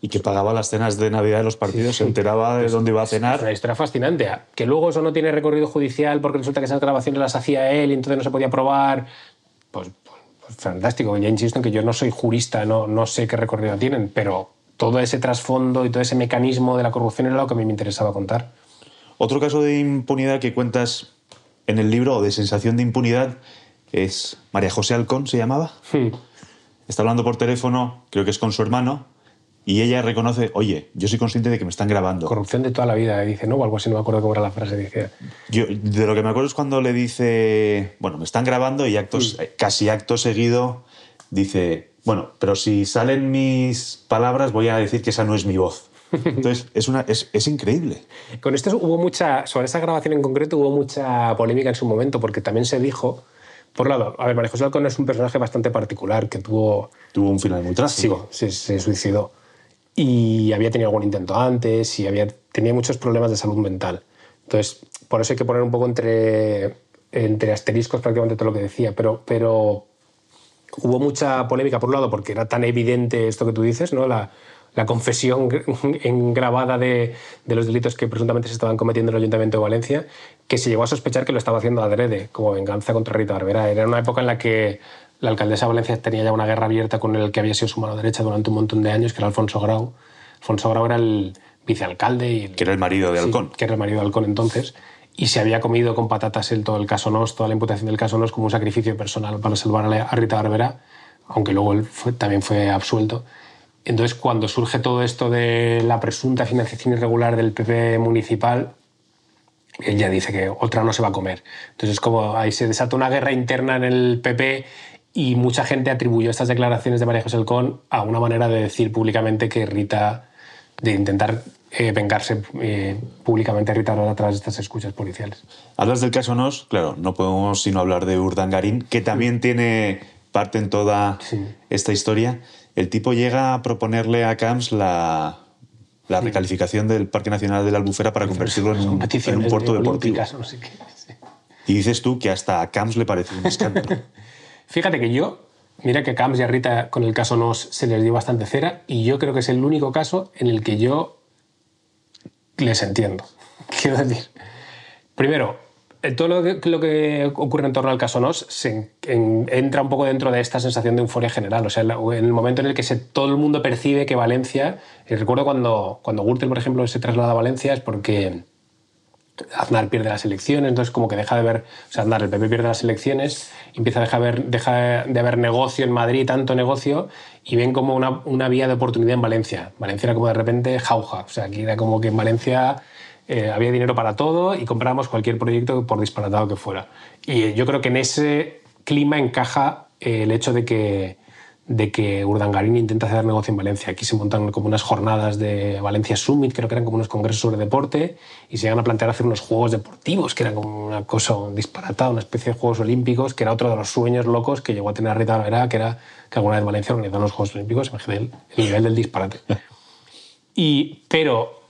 Speaker 1: y que pagaba las cenas de Navidad de los partidos, se enteraba de dónde iba a cenar.
Speaker 2: Una historia fascinante. Que luego eso no tiene recorrido judicial porque resulta que esas grabaciones las hacía él y entonces no se podía probar. Pues, pues, fantástico. Ya insisto en que yo no soy jurista, no, no sé qué recorrido tienen, pero todo ese trasfondo y todo ese mecanismo de la corrupción era lo que a mí me interesaba contar.
Speaker 1: Otro caso de impunidad que cuentas en el libro, o de sensación de impunidad, es María José Alcón, se llamaba. Hmm. Está hablando por teléfono, creo que es con su hermano, y ella reconoce, oye, yo soy consciente de que me están grabando.
Speaker 2: Corrupción de toda la vida, dice, ¿no? O algo así, no me acuerdo cómo era la frase. Dice.
Speaker 1: Yo, de lo que me acuerdo es cuando le dice, bueno, me están grabando y actos, mm. casi acto seguido dice, bueno, pero si salen mis palabras voy a decir que esa no es mi voz. Entonces, es, una, es, es, increíble.
Speaker 2: Con esto hubo mucha, sobre esa grabación en concreto hubo mucha polémica en su momento, porque también se dijo, por un lado, a ver, María José Alcón es un personaje bastante particular que tuvo...
Speaker 1: Tuvo un final muy trágico.
Speaker 2: Sí, se suicidó y había tenido algún intento antes y había, tenía muchos problemas de salud mental. Entonces, por eso hay que poner un poco entre, entre asteriscos prácticamente todo lo que decía, pero, pero hubo mucha polémica por un lado porque era tan evidente esto que tú dices, ¿no? la, la confesión en grabada de, de, los delitos que presuntamente se estaban cometiendo en el Ayuntamiento de Valencia, que se llegó a sospechar que lo estaba haciendo adrede, como venganza contra Rita Barberá. Era una época en la que la alcaldesa de Valencia tenía ya una guerra abierta con el que había sido su mano derecha durante un montón de años, que era Alfonso Grau. Alfonso Grau era el vicealcalde. Y
Speaker 1: que era el marido de Alcón.
Speaker 2: que era el marido de Alcón entonces. Y se había comido con patatas el, todo el caso Nos, toda la imputación del caso Nos, como un sacrificio personal para salvar a Rita Barbera, aunque luego él también fue absuelto. Entonces, cuando surge todo esto de la presunta financiación irregular del PP municipal, él ya dice que otra no se va a comer. Entonces, como ahí se desata una guerra interna en el PP y mucha gente atribuyó estas declaraciones de María José Alcón a una manera de decir públicamente que Rita, de intentar eh, vengarse eh, públicamente a Rita a través de estas escuchas policiales.
Speaker 1: Hablas del caso Nos, claro, no podemos sino hablar de Urdangarín, que también tiene parte en toda esta historia. El tipo llega a proponerle a Camps la, la recalificación del Parque Nacional de la Albufera para convertirlo en un, en un puerto deportivo. Y dices tú que hasta a Camps le parece un escándalo.
Speaker 2: Fíjate que yo, mira que Camps y a Rita con el caso Nos se les dio bastante cera y yo creo que es el único caso en el que yo les entiendo. Quiero decir, primero, todo lo que, ocurre en torno al caso Nos se, entra un poco dentro de esta sensación de euforia general. O sea, en el momento en el que todo el mundo percibe que Valencia. Y recuerdo cuando, cuando Gürtel, por ejemplo, se traslada a Valencia, es porque Aznar pierde las elecciones, entonces como que deja de ver, o sea, Aznar, el PP pierde las elecciones, empieza a dejar de, ver, deja de haber negocio en Madrid, tanto negocio, y ven como una, vía de oportunidad en Valencia. Valencia era como de repente jauja, o sea, aquí era como que en Valencia eh, había dinero para todo y comprábamos cualquier proyecto por disparatado que fuera. Y yo creo que en ese clima encaja el hecho de que de que Urdangarín intenta hacer negocio en Valencia. Aquí se montan como unas jornadas de Valencia Summit, creo que eran como unos congresos sobre deporte, y se llegan a plantear hacer unos juegos deportivos, que era como una cosa disparatada, una especie de Juegos Olímpicos, que era otro de los sueños locos que llegó a tener Rita Barberá, que era que alguna vez Valencia organizara unos Juegos Olímpicos, imagínate el, nivel del disparate. Y, pero,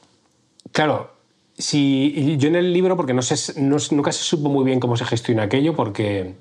Speaker 2: claro, si yo en el libro, porque no sé, nunca se supo muy bien cómo se gestiona aquello, porque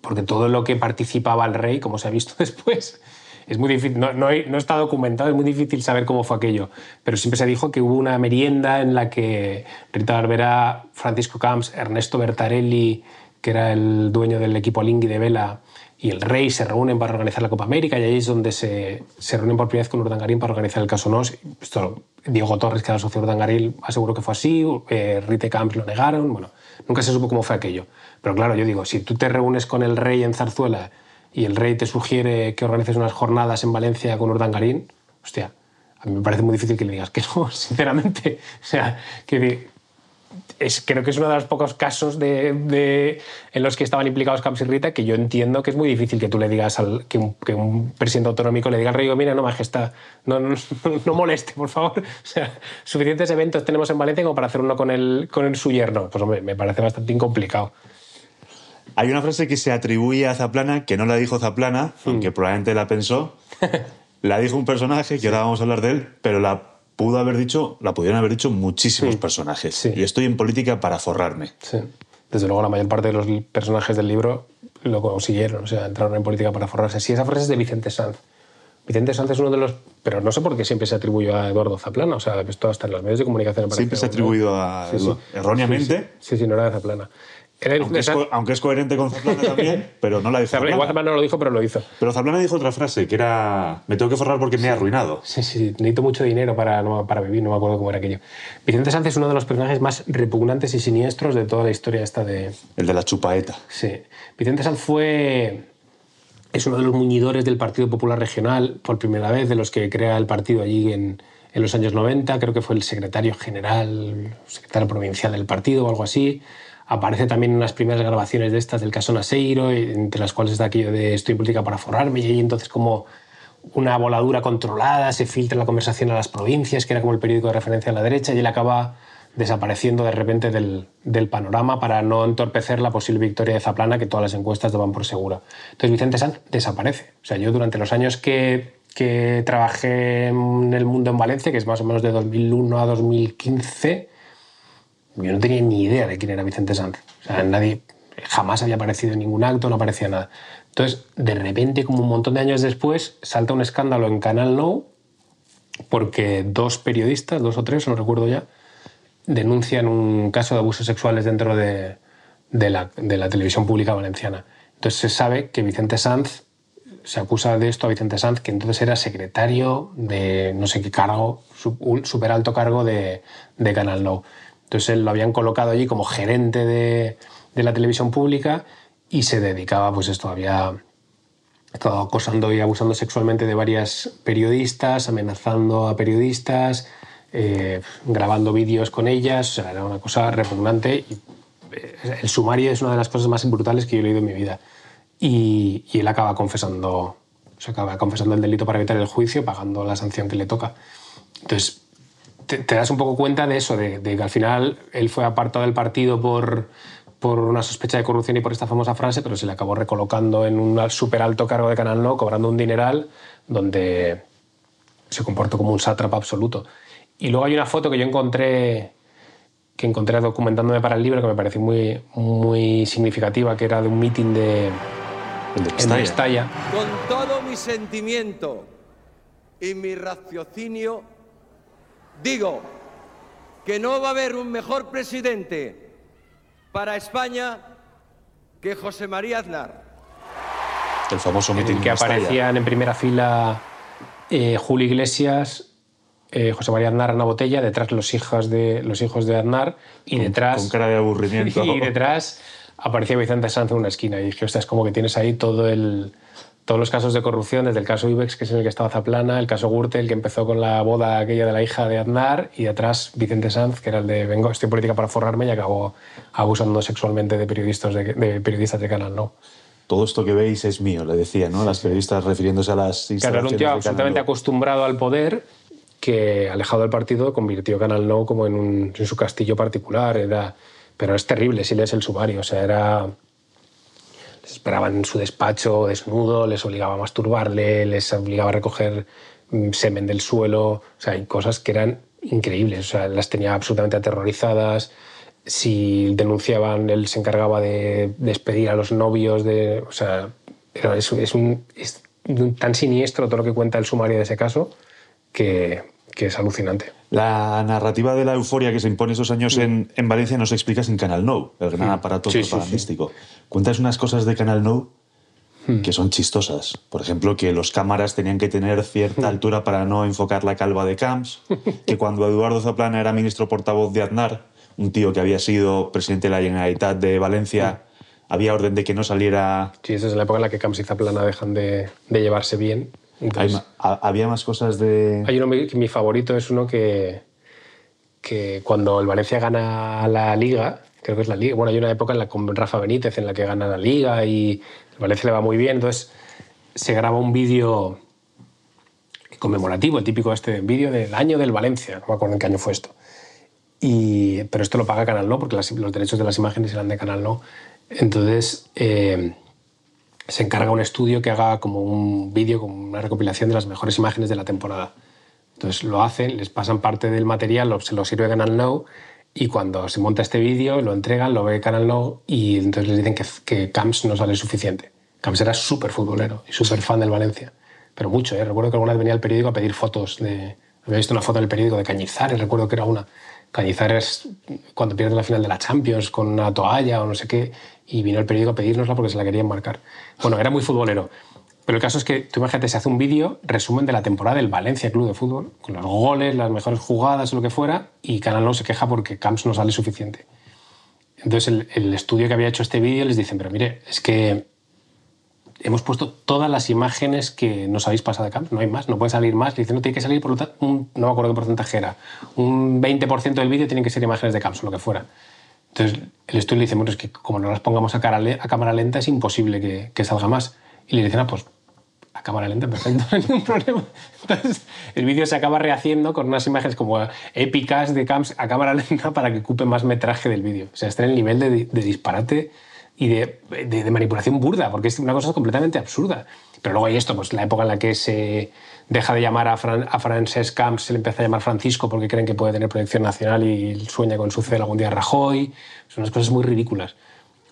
Speaker 2: porque todo lo que participaba el rey, como se ha visto después, es muy difícil, no, está documentado, es muy difícil saber cómo fue aquello, pero siempre se dijo que hubo una merienda en la que Rita Barbera, Francisco Camps, Ernesto Bertarelli, que era el dueño del equipo Lingui de Vela, y el rey se reúnen para organizar la Copa América y ahí es donde se, se reúnen por primera vez con Urdangarín para organizar el caso NOS. Esto, Diego Torres, que era socio de Urdangarín, aseguró que fue así, eh, Rite Camps lo negaron, bueno, nunca se supo cómo fue aquello. Pero claro, yo digo, si tú te reúnes con el rey en Zarzuela y el rey te sugiere que organices unas jornadas en Valencia con Urdangarín, hostia, a mí me parece muy difícil que le digas que no, sinceramente. O sea, que es, creo que es uno de los pocos casos de, en los que estaban implicados Camps y Rita que yo entiendo que es muy difícil que tú le digas al, que, un, presidente autonómico le diga al rey, mira, no, majestad, no, no, no, moleste, por favor. O sea, suficientes eventos tenemos en Valencia como para hacer uno con, el, con el, su yerno. Pues hombre, me parece bastante incomplicado.
Speaker 1: Hay una frase que se atribuye a Zaplana, que no la dijo Zaplana, hmm. aunque probablemente la pensó. la dijo un personaje, que ahora vamos a hablar de él, pero la pudo haber dicho, la pudieron haber dicho muchísimos personajes. Y estoy en política para forrarme.
Speaker 2: Sí. Desde luego, la mayor parte de los personajes del libro lo consiguieron, o sea, entraron en política para forrarse. Sí, esa frase es de Vicente Sanz. Vicente Sanz es uno de los. Pero no sé por qué siempre se atribuyó a Eduardo Zaplana, o sea, esto hasta en los medios de comunicación.
Speaker 1: Siempre se ha atribuido a. erróneamente.
Speaker 2: Sí, sí, no era de Zaplana.
Speaker 1: Aunque es, coherente con Zaplana también, pero no la dijo.
Speaker 2: Igual Zaplana no lo dijo, pero lo hizo.
Speaker 1: Pero Zaplana dijo otra frase, que era, me tengo que forrar porque me he arruinado.
Speaker 2: Sí, sí, necesito mucho dinero para, para vivir, no me acuerdo cómo era aquello. Vicente Sánchez es uno de los personajes más repugnantes y siniestros de toda la historia esta de...
Speaker 1: El de la chupaeta.
Speaker 2: Sí. Vicente Sánchez fue... Es uno de los muñidores del Partido Popular Regional, por primera vez, de los que crea el partido allí en, en los años 90. Creo que fue el secretario general, secretario provincial del partido o algo así Aparece también en unas primeras grabaciones de estas del caso Naseiro, entre las cuales está aquello de estoy en política para forrarme, y ahí entonces como una voladura controlada, se filtra la conversación a las provincias, que era como el periódico de referencia a la derecha, y él acaba desapareciendo de repente del, del, panorama para no entorpecer la posible victoria de Zaplana, que todas las encuestas daban por segura. Entonces Vicente Sanz desaparece. O sea, yo durante los años que, que trabajé en el mundo en Valencia, que es más o menos de 2001 a 2015, yo no tenía ni idea de quién era Vicente Sanz. O sea, nadie jamás había aparecido en ningún acto, no aparecía nada. Entonces, de repente, como un montón de años después, salta un escándalo en Canal No porque dos periodistas, dos o tres, no recuerdo ya, denuncian un caso de abusos sexuales dentro de, la, televisión pública valenciana. Entonces se sabe que Vicente Sanz, se acusa de esto a Vicente Sanz, que entonces era secretario de no sé qué cargo, un súper alto cargo de, de Canal No. Entonces él lo habían colocado allí como gerente de, la televisión pública y se dedicaba, pues esto, había estado acosando y abusando sexualmente de varias periodistas, amenazando a periodistas, eh, grabando vídeos con ellas, o era una cosa repugnante. Eh, el sumario es una de las cosas más brutales que yo he leído en mi vida. Y, y él acaba confesando, se acaba confesando el delito para evitar el juicio, pagando la sanción que le toca. Entonces, te, das un poco cuenta de eso, de, que al final él fue apartado del partido por, por una sospecha de corrupción y por esta famosa frase, pero se le acabó recolocando en un súper alto cargo de Canal No, cobrando un dineral, donde se comportó como un sátrapa absoluto. Y luego hay una foto que yo encontré que encontré documentándome para el libro que me pareció muy, muy significativa, que era de un meeting de,
Speaker 3: de Con todo mi sentimiento y mi raciocinio Digo que no va a haber un mejor presidente para España que José María Aznar.
Speaker 1: El famoso
Speaker 2: en
Speaker 1: el
Speaker 2: que aparecían en primera fila eh, Julio Iglesias, eh, José María Aznar, una botella, detrás los hijos de, los hijos de Aznar y detrás...
Speaker 1: Con cara de aburrimiento.
Speaker 2: Y detrás aparecía Vicente Sanz en una esquina y dije, ostras, es como que tienes ahí todo el, todos los casos de corrupción, desde el caso Ibex, que es en el que estaba Zaplana, el caso Gürtel, que empezó con la boda aquella de la hija de Aznar, y atrás Vicente Sanz, que era el de vengo, estoy política para forrarme, y acabó abusando sexualmente de periodistas de, periodistas de Canal No.
Speaker 1: Todo esto que veis es mío, le decía, ¿no? Las periodistas refiriéndose a las
Speaker 2: Claro, era un tío absolutamente acostumbrado al poder que, alejado del partido, convirtió Canal No como en, en su castillo particular. Era, pero es terrible si lees el sumario. O sea, era. Esperaban en su despacho desnudo, les obligaba a masturbarle, les obligaba a recoger mm, semen del suelo. O sea, hay cosas que eran increíbles. O sea, las tenía absolutamente aterrorizadas. Si denunciaban, él se encargaba de despedir a los novios. De, o sea, es, un, tan siniestro todo lo que cuenta el sumario de ese caso que es alucinante.
Speaker 1: La narrativa de la euforia que se impone esos años en, en, Valencia nos explicas en Canal No, el gran aparato propagandístico. Cuentas unas cosas de Canal No hmm. que son chistosas. Por ejemplo, que los cámaras tenían que tener cierta altura para no enfocar la calva de Camps, que cuando Eduardo Zaplana era ministro portavoz de Aznar, un tío que había sido presidente de la Generalitat de Valencia, había orden de que no saliera...
Speaker 2: Sí, esa es la época en la que Camps y Zaplana dejan de, de llevarse bien
Speaker 1: había más cosas de...
Speaker 2: Hay uno que mi favorito es uno que, que cuando el Valencia gana la Liga, creo que es la Liga, bueno, hay una época en la con Rafa Benítez en la que gana la Liga y el Valencia le va muy bien, entonces se graba un vídeo conmemorativo, el típico este vídeo del año del Valencia, no me acuerdo en qué año fue esto. Y, pero esto lo paga Canal No, porque los derechos de las imágenes eran de Canal No. Entonces, eh, se encarga un estudio que haga como un vídeo, como una recopilación de las mejores imágenes de la temporada. Entonces lo hacen, les pasan parte del material, se lo sirve Canal Now y cuando se monta este vídeo lo entregan, lo ve Canal Now y entonces les dicen que, que Camps no sale suficiente. Camps era súper futbolero y súper fan del Valencia, pero mucho. ¿eh? Recuerdo que alguna vez venía al periódico a pedir fotos de... Había visto una foto del periódico de Cañizares, recuerdo que era una. Cañizares cuando pierde la final de la Champions con una toalla o no sé qué, y vino el periódico a pedírnosla porque se la querían marcar. Bueno, era muy futbolero. Pero el caso es que, tú imagínate, se hace un vídeo, resumen de la temporada del Valencia Club de Fútbol, con los goles, las mejores jugadas lo que fuera, y Canal se queja porque Camps no sale suficiente. Entonces el, estudio que había hecho este vídeo les dicen, pero mire, es que hemos puesto todas las imágenes que nos habéis pasado de Camps, no hay más, no puede salir más. Le dicen, no, tiene que salir, por lo tanto, un, no me acuerdo qué porcentaje era, un 20% del vídeo tienen que ser imágenes de Camps lo que fuera. Entonces el estudio le dice, bueno, es que como no las pongamos a, a cámara lenta es imposible que, que, salga más. Y le dicen, ah, pues a cámara lenta, perfecto, no hay ningún problema. Entonces el vídeo se acaba rehaciendo con unas imágenes como épicas de camps a cámara lenta para que ocupe más metraje del vídeo. O sea, está en el nivel de, de disparate y de, de, manipulación burda, porque es una cosa completamente absurda. Pero luego hay esto, pues la época en la que se deja de llamar a, Fran, a Francesc Camps, se le empieza a llamar Francisco porque creen que puede tener proyección nacional y sueña con suceder algún día a Rajoy. Son unas cosas muy ridículas.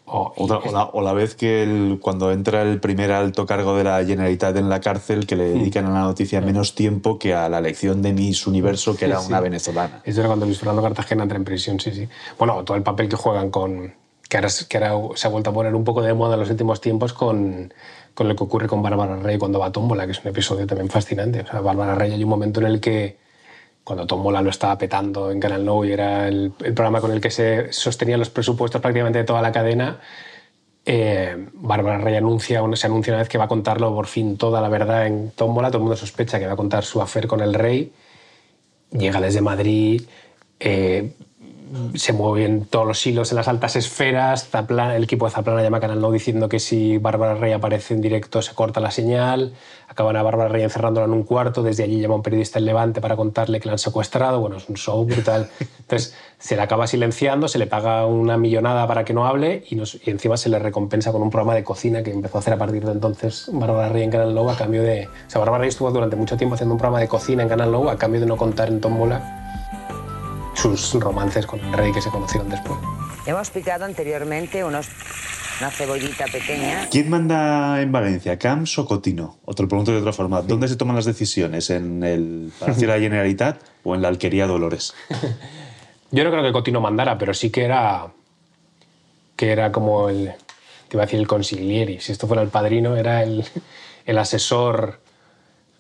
Speaker 1: O, o, la, vez que cuando entra el primer alto cargo de la Generalitat en la cárcel, que le hmm. dedican a la noticia menos tiempo que a la elección de Miss Universo, que era una venezolana.
Speaker 2: Eso era cuando Luis Fernando Cartagena entra en prisión, sí, sí. Bueno, todo el papel que juegan con... Que ahora, que ahora se ha vuelto a poner un poco de moda en los últimos tiempos con con lo que ocurre con Bárbara Rey cuando va a Tómbola, que es un episodio también fascinante. O sea, Bárbara Rey hay un momento en el que, cuando Tómbola lo estaba petando en Canal No y era el, programa con el que se sostenían los presupuestos prácticamente de toda la cadena, eh, Bárbara Rey anuncia, se anuncia una vez que va a contarlo por fin toda la verdad en Tómbola, todo el mundo sospecha que va a contar su afer con el rey, llega desde Madrid, eh, se mueven todos los hilos en las altas esferas. el equipo de Zaplana llama a Canal No diciendo que si Bárbara Rey aparece en directo se corta la señal. Acaban a Bárbara Rey encerrándola en un cuarto. Desde allí llama un periodista en Levante para contarle que la han secuestrado. Bueno, es un show brutal. Entonces se le acaba silenciando, se le paga una millonada para que no hable y, y encima se le recompensa con un programa de cocina que empezó a hacer a partir de entonces Bárbara Rey en Canal No a cambio de. O sea, Bárbara Rey estuvo durante mucho tiempo haciendo un programa de cocina en Canal No a cambio de no contar en Tómbola sus romances con el rey que se conocieron después.
Speaker 4: Hemos picado anteriormente unos, una cebollita pequeña.
Speaker 1: ¿Quién manda en Valencia, Camps o Cotino? Otro pregunto de otra forma. ¿Dónde se toman las decisiones? ¿En el Palacio de la Generalitat o en la Alquería Dolores?
Speaker 2: Yo no creo que Cotino mandara, pero sí que era que era como el, te iba a decir el consiglieri, si esto fuera el padrino, era el, el asesor,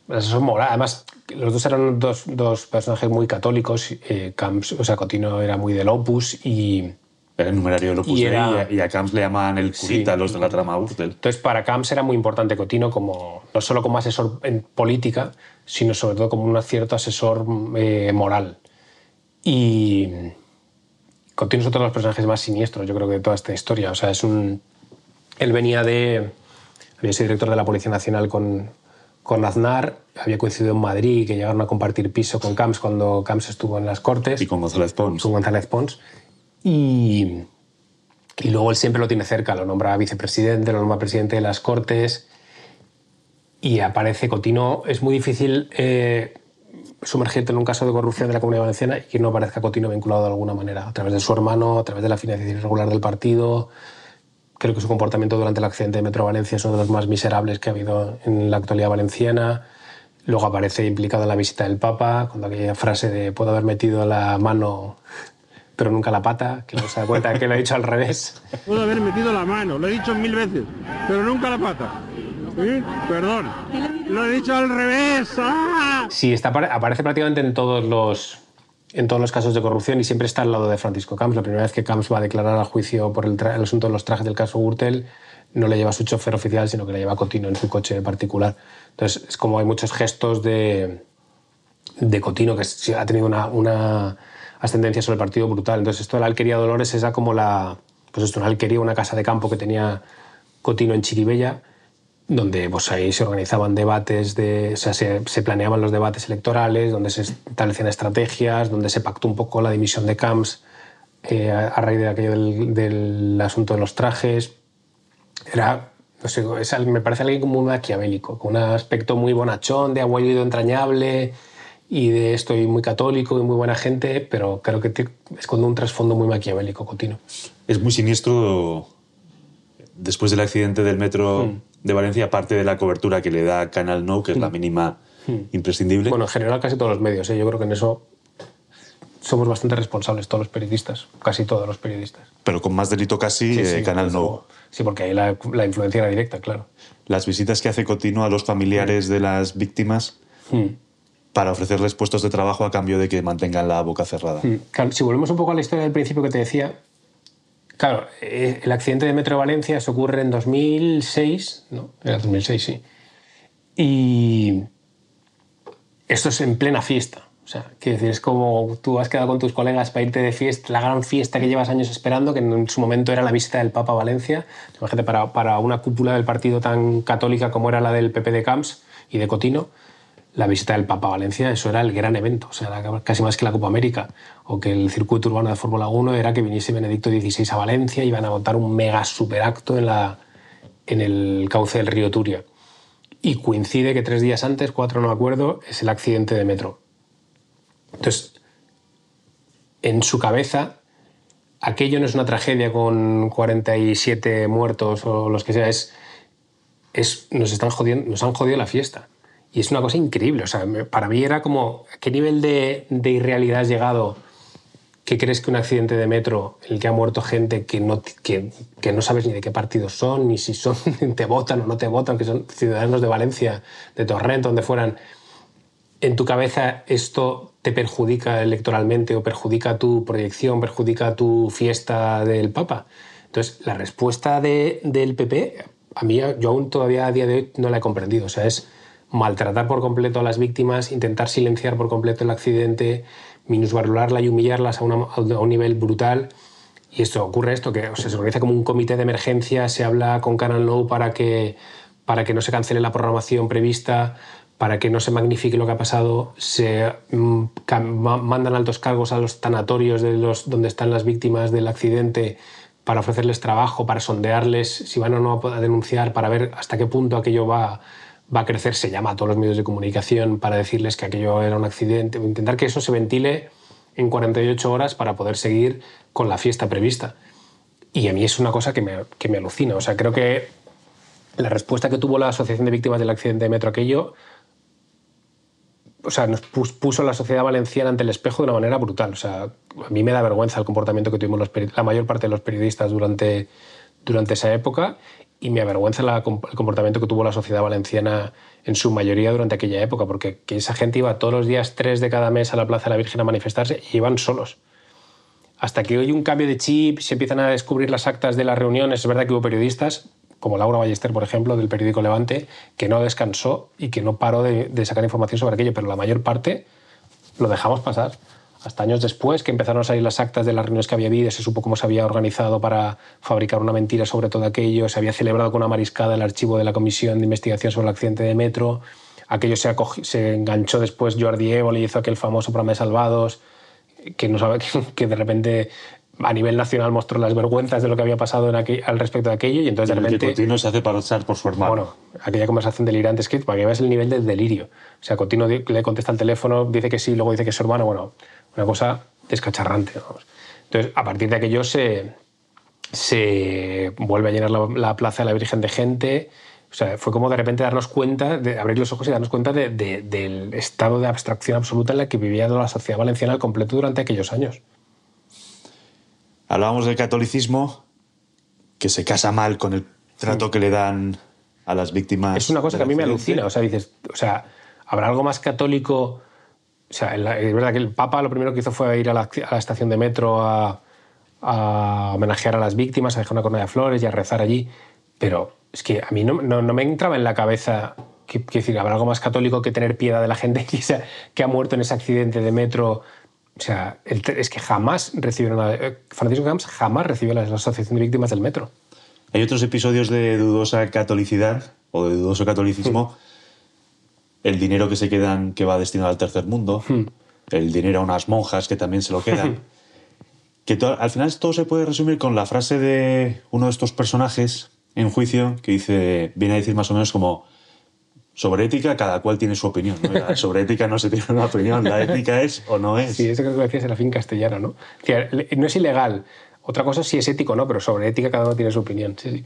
Speaker 2: el asesor moral. Además, los dos eran dos, dos personajes muy católicos, eh, Camps, o sea, Cotino era muy del Opus y...
Speaker 1: Era el numerario del Opus
Speaker 2: Y era-
Speaker 1: y a Camps le llaman el curita,
Speaker 2: Sí.
Speaker 1: los de la trama Urtel.
Speaker 2: Entonces, para Camps era muy importante Cotino como, no solo como asesor en política, sino sobre todo como un cierto asesor eh, moral. Y Cotino es otro de los personajes más siniestros, yo creo que de toda esta historia. O sea, es un... Él venía de... Había sido director de la Policía Nacional con, con Aznar, había coincidido en Madrid, que llegaron a compartir piso con Camps cuando Camps estuvo en las Cortes
Speaker 1: Y con González Pons.
Speaker 2: con González Pons. Y, y luego él siempre lo tiene cerca, lo nombra vicepresidente, lo nombra presidente de las Cortes. Y aparece Cotino. Es muy difícil eh, sumergirte en un caso de corrupción de la Comunidad Valenciana y que no aparezca Cotino vinculado de alguna manera, a través de su hermano, a través de la financiación irregular del partido. Creo que su comportamiento durante el accidente de Metro Valencia es uno de los más miserables que ha habido en la actualidad valenciana. Luego aparece implicado en la visita del Papa, cuando aquella frase de puedo haber metido la mano pero nunca la pata, que no se da cuenta que lo he dicho al revés.
Speaker 5: Puedo haber metido la mano, lo he dicho mil veces, pero nunca la pata. ¿Sí? Perdón. Lo he dicho al revés. ¡Ah!
Speaker 2: Sí, está, aparece prácticamente en todos los en todos los casos de corrupción y siempre está al lado de Francisco Camps. La primera vez que Camps va a declarar a juicio por el, el asunto de los trajes del caso Gürtel, no le lleva su chofer oficial, sino que le lleva Cotino en su coche particular. Entonces, es como hay muchos gestos de, de Cotino que ha tenido una, una ascendencia sobre el partido brutal. Entonces, esto de la alquería Dolores era como la. Pues esto, una alquería, una casa de campo que tenía Cotino en Chiribella, donde pues ahí se organizaban debates, de, o sea, se, se, planeaban los debates electorales, donde se establecían estrategias, donde se pactó un poco la dimisión de Camps eh, a, a, raíz de aquello del, del, asunto de los trajes. Era, no sé, es, me parece alguien como un maquiavélico, con un aspecto muy bonachón, de abuelito entrañable y de estoy muy católico y muy buena gente, pero creo que te, esconde un trasfondo muy maquiavélico, Cotino.
Speaker 1: Es muy siniestro después del accidente del metro mm. De Valencia, aparte de la cobertura que le da Canal No, que es mm. la mínima mm. imprescindible.
Speaker 2: Bueno, en general casi todos los medios, ¿eh? yo creo que en eso somos bastante responsables todos los periodistas, casi todos los periodistas.
Speaker 1: Pero con más delito casi sí, sí, eh, Canal No.
Speaker 2: Sí, porque ahí la, la, influencia era directa, claro.
Speaker 1: Las visitas que hace Cotino a los familiares de las víctimas para ofrecerles puestos de trabajo a cambio de que mantengan la boca cerrada.
Speaker 2: Si volvemos un poco a la historia del principio que te decía, Claro, eh, el accidente de Metro Valencia se ocurre en 2006, ¿no? Era 2006, sí. Y esto es en plena fiesta. O sea, quiero es como tú has quedado con tus colegas para irte de fiesta, la gran fiesta que llevas años esperando, que en su momento era la visita del Papa a Valencia. Imagínate, para, para una cúpula del partido tan católica como era la del PP de Camps y de Cotino, la visita del Papa a Valencia, eso era el gran evento, o sea, casi más que la Copa América o que el circuito urbano de Fórmula 1 era que viniese Benedicto XVI a Valencia y iban a montar un mega superacto en, la, en el cauce del río Turia. Y coincide que tres días antes, cuatro no me acuerdo, es el accidente de metro. Entonces, en su cabeza, aquello no es una tragedia con 47 muertos o los que sea, es, es nos, están jodiendo, nos han jodido la fiesta. Y es una cosa increíble. O sea, para mí era como, ¿a qué nivel de, de, irrealidad has llegado que crees que un accidente de metro en el que ha muerto gente que no, que, que no sabes ni de qué partido son, ni si son, te votan o no te votan, que son ciudadanos de Valencia, de Torrent, donde fueran, en tu cabeza esto te perjudica electoralmente o perjudica tu proyección, perjudica tu fiesta del Papa? Entonces, la respuesta de, del PP, a mí, yo aún todavía a día de hoy no la he comprendido. O sea, es maltratar por completo a las víctimas, intentar silenciar por completo el accidente, minusvalorarla y humillarlas a, un nivel brutal. Y esto ocurre esto, que se organiza como un comité de emergencia, se habla con Canal No para que, para que no se cancele la programación prevista, para que no se magnifique lo que ha pasado, se mm, mandan altos cargos a los tanatorios de los, donde están las víctimas del accidente para ofrecerles trabajo, para sondearles si van o no a denunciar, para ver hasta qué punto aquello va va a crecer, se llama a todos los medios de comunicación para decirles que aquello era un accidente, intentar que eso se ventile en 48 horas para poder seguir con la fiesta prevista. Y a mí es una cosa que me, que me alucina. O sea, creo que la respuesta que tuvo la Asociación de Víctimas del Accidente de Metro aquello o sea, nos puso la sociedad valenciana ante el espejo de una manera brutal. O sea, a mí me da vergüenza el comportamiento que tuvimos la mayor parte de los periodistas durante, durante esa época y me avergüenza el comportamiento que tuvo la sociedad valenciana en su mayoría durante aquella época, porque que esa gente iba todos los días, tres de cada mes, a la Plaza de la Virgen a manifestarse y iban solos. Hasta que hoy un cambio de chip, se empiezan a descubrir las actas de las reuniones, es verdad que hubo periodistas, como Laura Ballester, por ejemplo, del periódico Levante, que no descansó y que no paró de, de sacar información sobre aquello, pero la mayor parte lo dejamos pasar hasta años después que empezaron a salir las actas de las reuniones que había habido, se supo cómo se había organizado para fabricar una mentira sobre todo aquello, se había celebrado con una mariscada el archivo de la Comisión de Investigación sobre el accidente de metro, aquello se, se enganchó después Jordi Évole y hizo aquel famoso programa de Salvados, que, no sabe, que de repente a nivel nacional mostró las vergüenzas de lo que había pasado en al respecto de aquello y entonces de repente...
Speaker 1: Coutinho se hace pasar por su hermano.
Speaker 2: Bueno, aquella conversación delirante es que para que veas el nivel del delirio. O sea, Coutinho le contesta al teléfono, dice que sí, luego dice que es su hermano. Bueno, una cosa descacharrante. Entonces, a partir de aquello se, se vuelve a llenar la, plaza de la Virgen de gente. O sea, fue como de repente darnos cuenta, de abrir los ojos y darnos cuenta del estado de abstracción absoluta en la que vivía la sociedad valenciana al completo durante aquellos años.
Speaker 1: Hablábamos del catolicismo, que se casa mal con el trato que le dan a las víctimas.
Speaker 2: Es una cosa que a mí me alucina. O sea, dices, o sea, ¿habrá algo más católico o sea, es verdad que el Papa lo primero que hizo fue ir a la, estación de metro a, homenajear a las víctimas, a dejar una corona de flores y a rezar allí. Pero es que a mí no, me entraba en la cabeza que, decir, habrá algo más católico que tener piedad de la gente que, que ha muerto en ese accidente de metro. O sea, es que jamás recibieron. Eh, Francisco Camps jamás recibió la, Asociación de Víctimas del Metro.
Speaker 1: Hay otros episodios de dudosa catolicidad o de dudoso catolicismo el dinero que se quedan que va destinado al tercer mundo, hmm. el dinero a unas monjas que también se lo quedan. que al final todo se puede resumir con la frase de uno de estos personajes en juicio que dice, viene a decir más o menos como sobre ética cada cual tiene su opinión. Sobre ética no se tiene una opinión, la ética es o no es.
Speaker 2: Sí, eso creo que lo decías en la fin castellana, ¿no? no es ilegal. Otra cosa es si es ético no, pero sobre ética cada uno tiene su opinión. Sí, sí.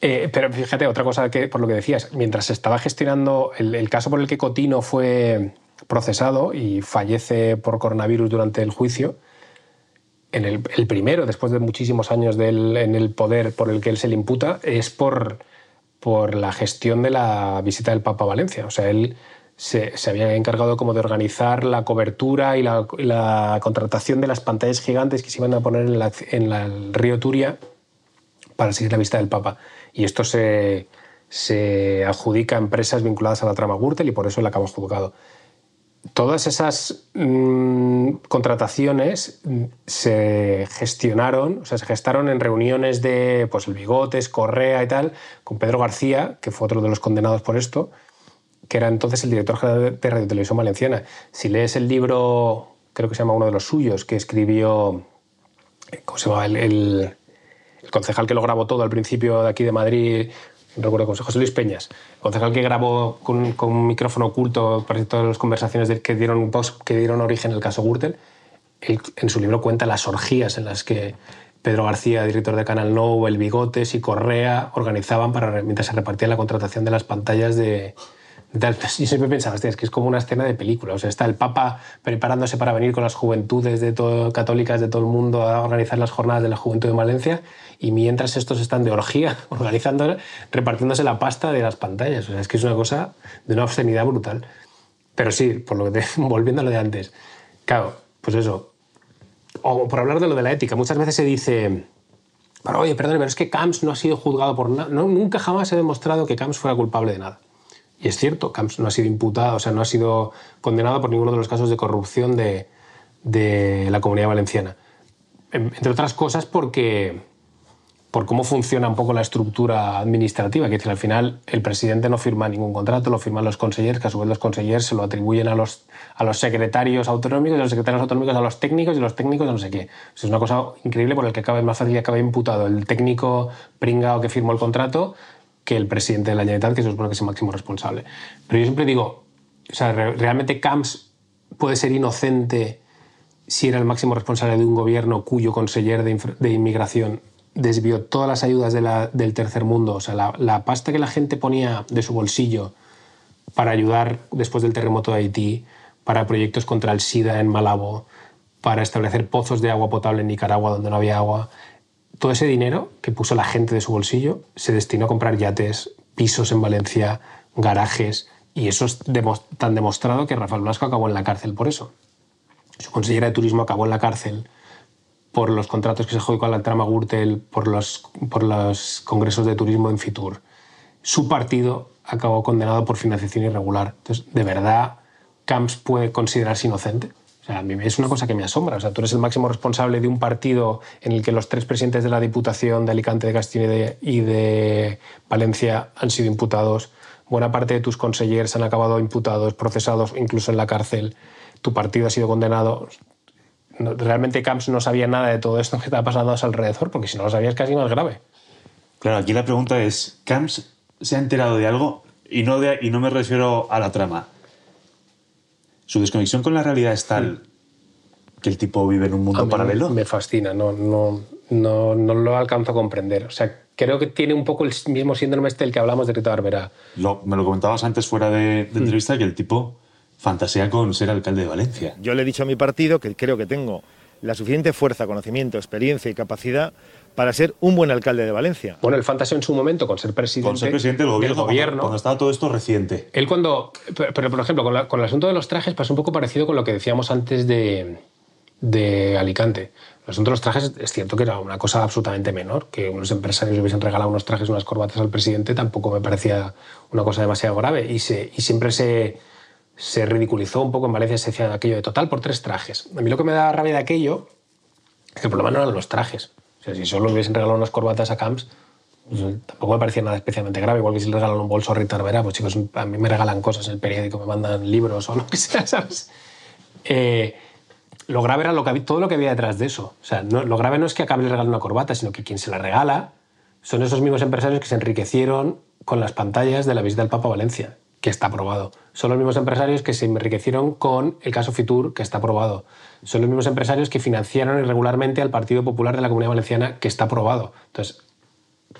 Speaker 2: Eh, pero fíjate, otra cosa que, por lo que decías, mientras se estaba gestionando el, caso por el que Cotino fue procesado y fallece por coronavirus durante el juicio, en el, primero, después de muchísimos años en el poder por el que él se le imputa, es por, por la gestión de la visita del Papa a Valencia. O sea, él se, había encargado como de organizar la cobertura y la, contratación de las pantallas gigantes que se iban a poner en, el río Turia para seguir la visita del Papa. Y esto se, adjudica a empresas vinculadas a la trama Gürtel y por eso él acabó juzgado. Todas esas mm, contrataciones se gestionaron, o sea, se gestaron en reuniones de pues, el Bigotes, Correa y tal, con Pedro García, que fue otro de los condenados por esto, que era entonces el director general de Radio Televisión Valenciana. Si lees el libro, creo que se llama uno de los suyos, que escribió, ¿cómo se llama? el concejal que lo grabó todo al principio de aquí de Madrid, no recuerdo, José Luis Peñas, el concejal que grabó con, un micrófono oculto para todas las conversaciones que, dieron, que dieron origen al caso Gürtel, en su libro cuenta las orgías en las que Pedro García, director de Canal Nou, El Bigotes y Correa organizaban para, mientras se repartía la contratación de las pantallas de, yo siempre pensaba, es que es como una escena de película. O sea, está el Papa preparándose para venir con las juventudes de todo, católicas de todo el mundo a organizar las jornadas de la juventud de Valencia y mientras estos están de orgía, organizando, repartiéndose la pasta de las pantallas. O sea, es que es una cosa de una obscenidad brutal. Pero sí, por lo que volviendo a lo de antes. Claro, pues eso. O por hablar de lo de la ética, muchas veces se dice, pero oye, perdón, pero es que Camps no ha sido juzgado por nada. No, nunca jamás he demostrado que Camps fuera culpable de nada. Y es cierto, Camps no ha sido imputado, o sea, no ha sido condenado por ninguno de los casos de corrupción de, de la comunidad valenciana. Entre otras cosas porque por cómo funciona un poco la estructura administrativa, que al final el presidente no firma ningún contrato, lo firman los consejeros, que a su vez los consejeros se lo atribuyen a los, a los secretarios autonómicos, y los secretarios autonómicos a los técnicos y los técnicos a no sé qué. es una cosa increíble por el que acaba más fácil que acabe imputado el técnico pringao que firmó el contrato que el presidente de la Generalitat, que se supone que es el máximo responsable. Pero yo siempre digo, o sea, realmente Camps puede ser inocente si era el máximo responsable de un gobierno cuyo conseller de, de inmigración desvió todas las ayudas del tercer mundo, o sea, la, pasta que la gente ponía de su bolsillo para ayudar después del terremoto de Haití, para proyectos contra el SIDA en Malabo, para establecer pozos de agua potable en Nicaragua donde no había agua. Todo ese dinero que puso la gente de su bolsillo se destinó a comprar yates, pisos en Valencia, garajes, y eso es tan demostrado que Rafael Blasco acabó en la cárcel por eso. Su consejera de turismo acabó en la cárcel por los contratos que se jugó con la trama Gürtel, por los, por los congresos de turismo en Fitur. Su partido acabó condenado por financiación irregular. Entonces, ¿de verdad Camps puede considerarse inocente? A mí es una cosa que me asombra. O sea, tú eres el máximo responsable de un partido en el que los tres presidentes de la Diputación de Alicante, de Castilla y de Valencia han sido imputados. Buena parte de tus consejeros han acabado imputados, procesados, incluso en la cárcel. Tu partido ha sido condenado realmente Camps no sabía nada de todo esto que estaba pasando a su alrededor, porque si no lo sabía es casi más grave.
Speaker 1: Claro, aquí la pregunta es, ¿Camps se ha enterado de algo? Y no, de, y no me refiero a la trama. Su desconexión con la realidad es tal que el tipo vive en un mundo paralelo.
Speaker 2: Me fascina, no, no, no, no lo alcanzo a comprender. O sea, creo que tiene un poco el mismo síndrome este del que hablamos de Rita Barberá.
Speaker 1: me lo comentabas antes fuera de, de mm. entrevista, que el tipo fantasea con ser alcalde de Valencia.
Speaker 6: Yo le he dicho a mi partido que creo que tengo la suficiente fuerza, conocimiento, experiencia y capacidad para ser un buen alcalde de Valencia.
Speaker 2: Bueno, él fantaseó en su momento con ser presidente,
Speaker 1: con ser presidente del gobierno, Cuando, estaba todo esto reciente.
Speaker 2: Él cuando, pero, por ejemplo, con, el asunto de los trajes pasó un poco parecido con lo que decíamos antes de, de Alicante. El asunto de los trajes es cierto que era una cosa absolutamente menor, que unos empresarios hubiesen regalado unos trajes, unas corbatas al presidente, tampoco me parecía una cosa demasiado grave y, se, y siempre se se ridiculizó un poco en Valencia, se decía aquello de total por tres trajes. A mí lo que me da rabia de aquello es que el problema no eran los trajes. O sea, si solo hubiesen regalado unas corbatas a Camps, pues, tampoco me parecía nada especialmente grave. Igual que si le regalan un bolso a Rita Vera, pues chicos, a mí me regalan cosas en el periódico, me mandan libros o lo que sea, ¿sabes? Eh, lo grave era todo lo que había detrás de eso. O sea, lo grave no es que acabe de regalar una corbata, sino que quien se la regala son esos mismos empresarios que se enriquecieron con las pantallas de la visita del Papa a Valencia que está aprobado. Son los mismos empresarios que se enriquecieron con el caso Fitur, que está aprobado. Son los mismos empresarios que financiaron irregularmente al Partido Popular de la Comunidad Valenciana, que está aprobado. Entonces,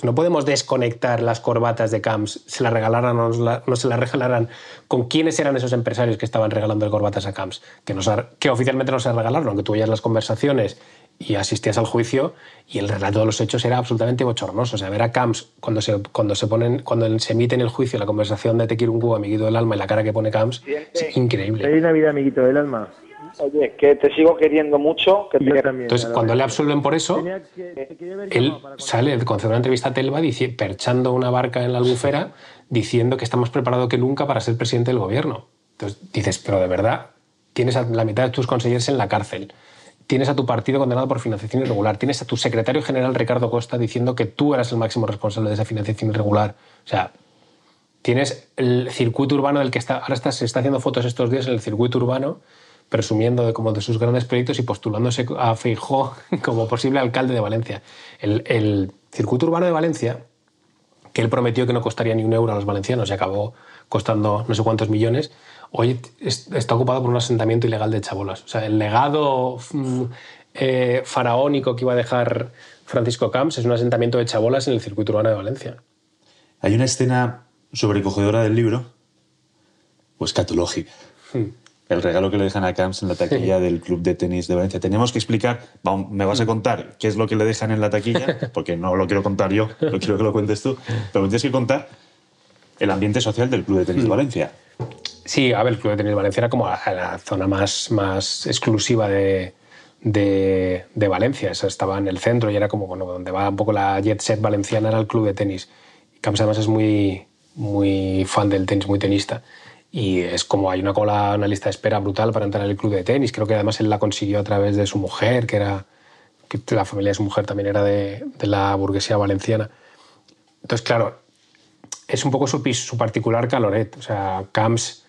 Speaker 2: no podemos desconectar las corbatas de Camps, se las regalaran o no se las regalaran, con quiénes eran esos empresarios que estaban regalando corbatas a Camps, que, que oficialmente no se regalaron, aunque tú las conversaciones y asistías al juicio y el relato de los hechos era absolutamente bochornoso. O sea, ver a Camps cuando se, cuando se, ponen, cuando se emite en el juicio la conversación de Te quiero un cubo, amiguito del alma, y la cara que pone Camps, es increíble.
Speaker 6: Feliz Navidad, amiguito del alma.
Speaker 7: Oye, que te sigo queriendo mucho. Que
Speaker 2: Entonces, cuando le absuelven por eso, él sale, concede una entrevista a Telva perchando una barca en la albufera diciendo que está más preparado que nunca para ser presidente del gobierno. Entonces dices, pero de verdad, tienes a la mitad de tus consejeros en la cárcel tienes a tu partido condenado por financiación irregular, tienes a tu secretario general Ricardo Costa diciendo que tú eras el máximo responsable de esa financiación irregular. O sea, tienes el circuito urbano del que está, ahora se está haciendo fotos estos días en el circuito urbano, presumiendo de, como de sus grandes proyectos y postulándose a Feijó como posible alcalde de Valencia. El, el circuito urbano de Valencia, que él prometió que no costaría ni un euro a los valencianos y acabó costando no sé cuántos millones, hoy está ocupado por un asentamiento ilegal de chabolas. O sea, el legado mm, eh, faraónico que iba a dejar Francisco Camps es un asentamiento de chabolas en el circuito urbano de Valencia.
Speaker 1: Hay una escena sobrecogedora del libro, pues catológica. Hmm. El regalo que le dejan a Camps en la taquilla del Club de Tenis de Valencia. Tenemos que explicar, me vas a contar qué es lo que le dejan en la taquilla, porque no lo quiero contar yo, lo quiero que lo cuentes tú, pero me tienes que contar el ambiente social del Club de Tenis de hmm. Valencia.
Speaker 2: Sí, a ver, el Club de Tenis Valencia era como la, zona más, más exclusiva de, de, Valencia. Eso estaba en el centro y era como donde va un poco la jet set valenciana, era el club de tenis. Camps además es muy, muy fan del tenis, muy tenista. Y es como hay una cola, una lista de espera brutal para entrar al club de tenis. Creo que además él la consiguió a través de su mujer, que era la familia de su mujer también era de, de la burguesía valenciana. Entonces, claro, es un poco su, su particular caloret. O sea, Camps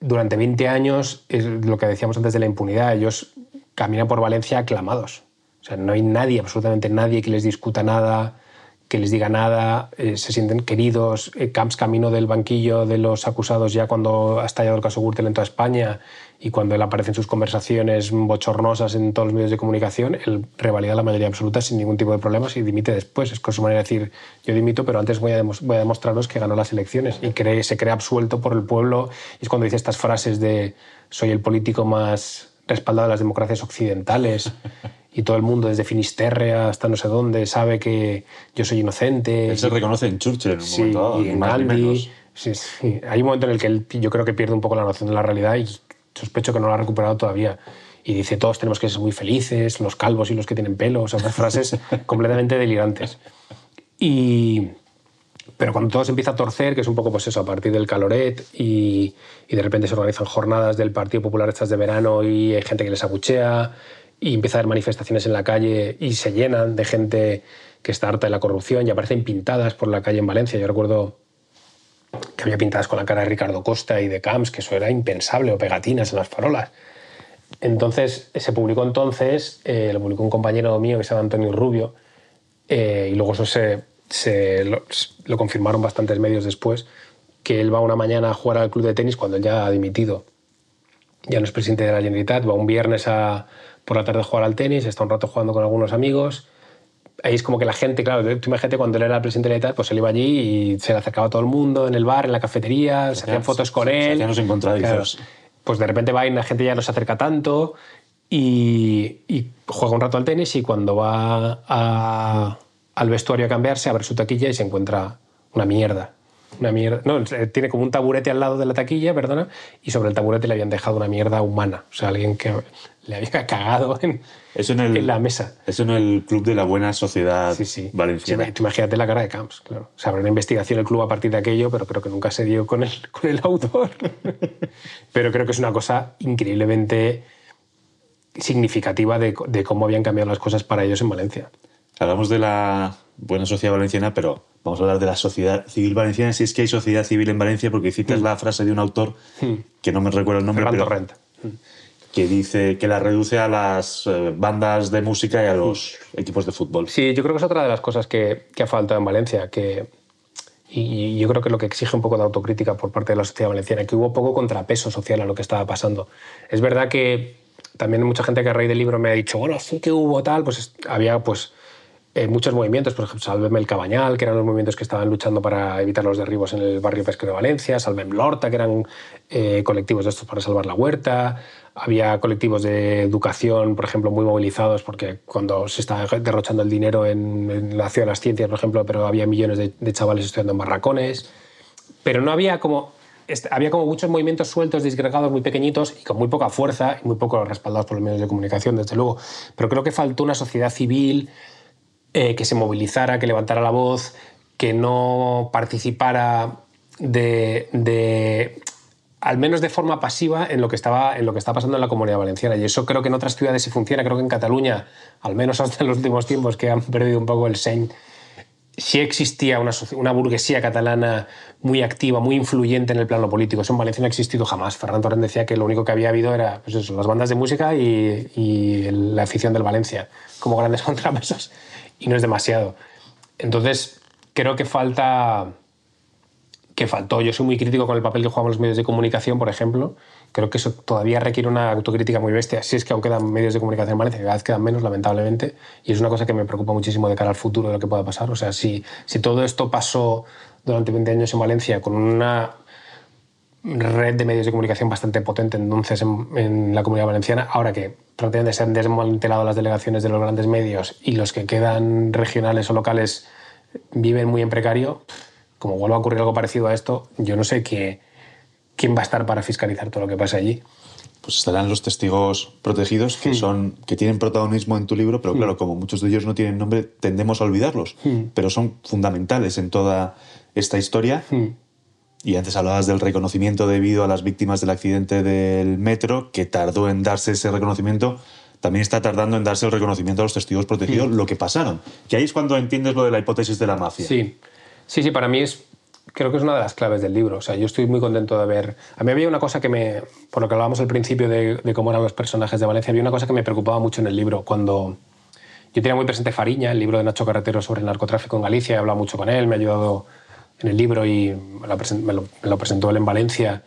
Speaker 2: durante 20 años, es lo que decíamos antes de la impunidad, ellos caminan por Valencia aclamados. O sea, no hay nadie, absolutamente nadie que les discuta nada, que les diga nada, eh, se sienten queridos, eh, Camps camino del banquillo de los acusados ya cuando ha estallado el caso Gürtel en toda España y cuando él aparece en sus conversaciones bochornosas en todos los medios de comunicación, él revalida la mayoría absoluta sin ningún tipo de problemas y dimite después. Es con su manera de decir, yo dimito, pero antes voy a, voy demostraros que ganó las elecciones y se cree absuelto por el pueblo. Y es cuando dice estas frases de soy el político más respaldado las democracias occidentales y todo el mundo, desde Finisterre hasta no sé dónde, sabe que yo soy inocente.
Speaker 1: Él se reconoce en Churchill en un momento dado,
Speaker 2: y en Gandhi. Sí, sí. Hay un momento en el que él, yo creo que pierde un poco la noción de la realidad y sospecho que no lo ha recuperado todavía. Y dice, todos tenemos que ser muy felices, los calvos y los que tienen pelo, o sea, unas frases completamente delirantes. Y, pero cuando todo se empieza a torcer, que es un poco pues eso, a partir del caloret y, de repente se organizan jornadas del Partido Popular estas de verano y hay gente que les abuchea y empieza a haber manifestaciones en la calle y se llenan de gente que está harta de la corrupción y aparecen pintadas por la calle en Valencia. Yo recuerdo que había pintadas con la cara de Ricardo Costa y de Camps, que eso era impensable, o pegatinas en las farolas. Entonces, se publicó entonces, eh, lo publicó un compañero mío que se llama Antonio Rubio, eh, y luego eso se, se lo, lo, confirmaron bastantes medios después, que él va una mañana a jugar al club de tenis cuando ya ha dimitido. Ya no es presidente de la Generalitat, va un viernes a, por la tarde a jugar al tenis, está un rato jugando con algunos amigos. Ahí es como que la gente, claro, tú imagínate cuando él era el presidente de la Generalitat, pues él iba allí y se le acercaba a todo el mundo en el bar, en la cafetería, se, se hacían fotos con
Speaker 1: se,
Speaker 2: él.
Speaker 1: Se hacían los.
Speaker 2: Claro. Pues de repente va y la gente ya no se acerca tanto y, y juega un rato al tenis y cuando va a, al vestuario a cambiarse abre su taquilla y se encuentra una mierda. Una mierda. No, tiene como un taburete al lado de la taquilla, perdona, y sobre el taburete le habían dejado una mierda humana. O sea, alguien que le había cagado en,
Speaker 1: eso en, el,
Speaker 2: en la mesa.
Speaker 1: Eso en el club de la buena sociedad
Speaker 2: sí, sí.
Speaker 1: valenciana.
Speaker 2: Sí, tú imagínate la cara de Camps, claro. O habrá una investigación el club a partir de aquello, pero creo que nunca se dio con el, con el autor. pero creo que es una cosa increíblemente significativa de, de cómo habían cambiado las cosas para ellos en Valencia.
Speaker 1: Hablamos de la buena sociedad valenciana, pero vamos a hablar de la sociedad civil valenciana, si es que hay sociedad civil en Valencia, porque citas mm. la frase de un autor mm. que no me recuerdo el nombre,
Speaker 2: Fernando
Speaker 1: pero
Speaker 2: Renta. Mm.
Speaker 1: que dice que la reduce a las eh, bandas de música y a los equipos de fútbol.
Speaker 2: Sí, yo creo que es otra de las cosas que, que ha faltado en Valencia, que y yo creo que lo que exige un poco de autocrítica por parte de la sociedad valenciana, que hubo poco contrapeso social a lo que estaba pasando. Es verdad que también mucha gente que a raíz del libro me ha dicho, bueno, sí que hubo tal, pues había pues eh, muchos movimientos, por ejemplo, Salvem el Cabañal, que eran los movimientos que estaban luchando para evitar los derribos en el barrio pesquero de Valencia, Salvem Lorta, que eran eh, colectivos de estos para salvar la huerta, había colectivos de educación, por ejemplo, muy movilizados, porque cuando se estaba derrochando el dinero en, en la ciudad de las ciencias, por ejemplo, pero había millones de, de chavales estudiando en barracones, pero no había como había como muchos movimientos sueltos, disgregados, muy pequeñitos y con muy poca fuerza y muy poco respaldados por los medios de comunicación, desde luego. Pero creo que faltó una sociedad civil eh, que se movilizara, que levantara la voz, que no participara de, al menos de forma pasiva en lo, que estaba, en lo que está pasando en la comunidad valenciana. Y eso creo que en otras ciudades sí funciona. Creo que en Cataluña, al menos hasta en los últimos tiempos que han perdido un poco el sein, sí existía una, burguesía catalana muy activa, muy influyente en el plano político. Eso en Valencia no ha existido jamás. Ferran Torrent decía que lo único que había habido era pues eso, las bandas de música y, y, la afición del Valencia como grandes contrapesos. Y no es demasiado. Entonces, creo que falta... que faltó. Yo soy muy crítico con el papel que juegan los medios de comunicación, por ejemplo. Creo que eso todavía requiere una autocrítica muy bestia. Si es que aún quedan medios de comunicación en Valencia, cada vez quedan menos, lamentablemente. Y es una cosa que me preocupa muchísimo de cara al futuro de lo que pueda pasar. O sea, si, si todo esto pasó durante 20 años en Valencia con una red de medios de comunicación bastante potente entonces en, en la comunidad valenciana, ahora que prácticamente se han desmantelado las delegaciones de los grandes medios y los que quedan regionales o locales viven muy en precario, como vuelva a ocurrir algo parecido a esto, yo no sé qué, quién va a estar para fiscalizar todo lo que pasa allí.
Speaker 1: Pues estarán los testigos protegidos que, mm. son, que tienen protagonismo en tu libro, pero claro, mm. como muchos de ellos no tienen nombre, tendemos a olvidarlos, mm. pero son fundamentales en toda esta historia. Y antes hablabas del reconocimiento debido a las víctimas del accidente del metro, que tardó en darse ese reconocimiento. También está tardando en darse el reconocimiento a los testigos protegidos, lo que pasaron. Que ahí es cuando entiendes lo de la hipótesis de la mafia.
Speaker 2: Sí, sí, sí, para mí es creo que es una de las claves del libro. O sea, yo estoy muy contento de ver. A mí había una cosa que me. Por lo que hablábamos al principio de, de, cómo eran los personajes de Valencia, había una cosa que me preocupaba mucho en el libro. Cuando. Yo tenía muy presente Fariña, el libro de Nacho Carretero sobre el narcotráfico en Galicia, he hablado mucho con él, me ha ayudado en el libro y me lo, presentó él en Valencia.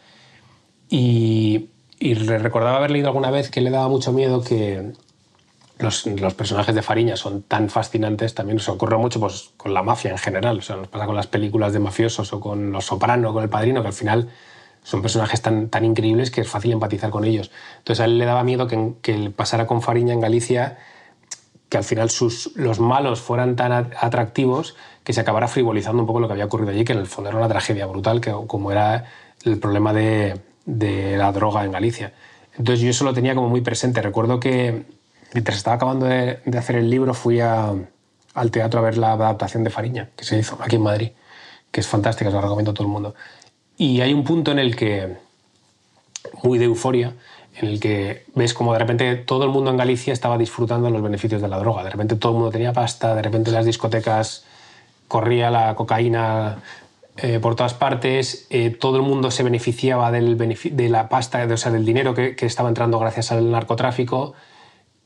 Speaker 2: Y, y recordaba haber leído alguna vez que le daba mucho miedo que los, personajes de Fariña son tan fascinantes, también se ocurre mucho pues, con la mafia en general, o sea, nos pasa con las películas de mafiosos o con Los Soprano, con El Padrino, que al final son personajes tan, tan increíbles que es fácil empatizar con ellos. Entonces a él le daba miedo que, que pasara con Fariña en Galicia, que al final sus, los malos fueran tan atractivos que se acabara frivolizando un poco lo que había ocurrido allí, que en el fondo era una tragedia brutal, que, como era el problema de, la droga en Galicia. Entonces yo eso lo tenía como muy presente. Recuerdo que mientras estaba acabando de, hacer el libro fui al teatro a ver la adaptación de Fariña, que se hizo aquí en Madrid, que es fantástica, os la recomiendo a todo el mundo. Y hay un punto en el que, muy de euforia, en el que ves como de repente todo el mundo en Galicia estaba disfrutando de los beneficios de la droga. De repente todo el mundo tenía pasta, de repente en las discotecas corría la cocaína eh, por todas partes, eh, todo el mundo se beneficiaba del de la pasta, de- o sea, del dinero que, estaba entrando gracias al narcotráfico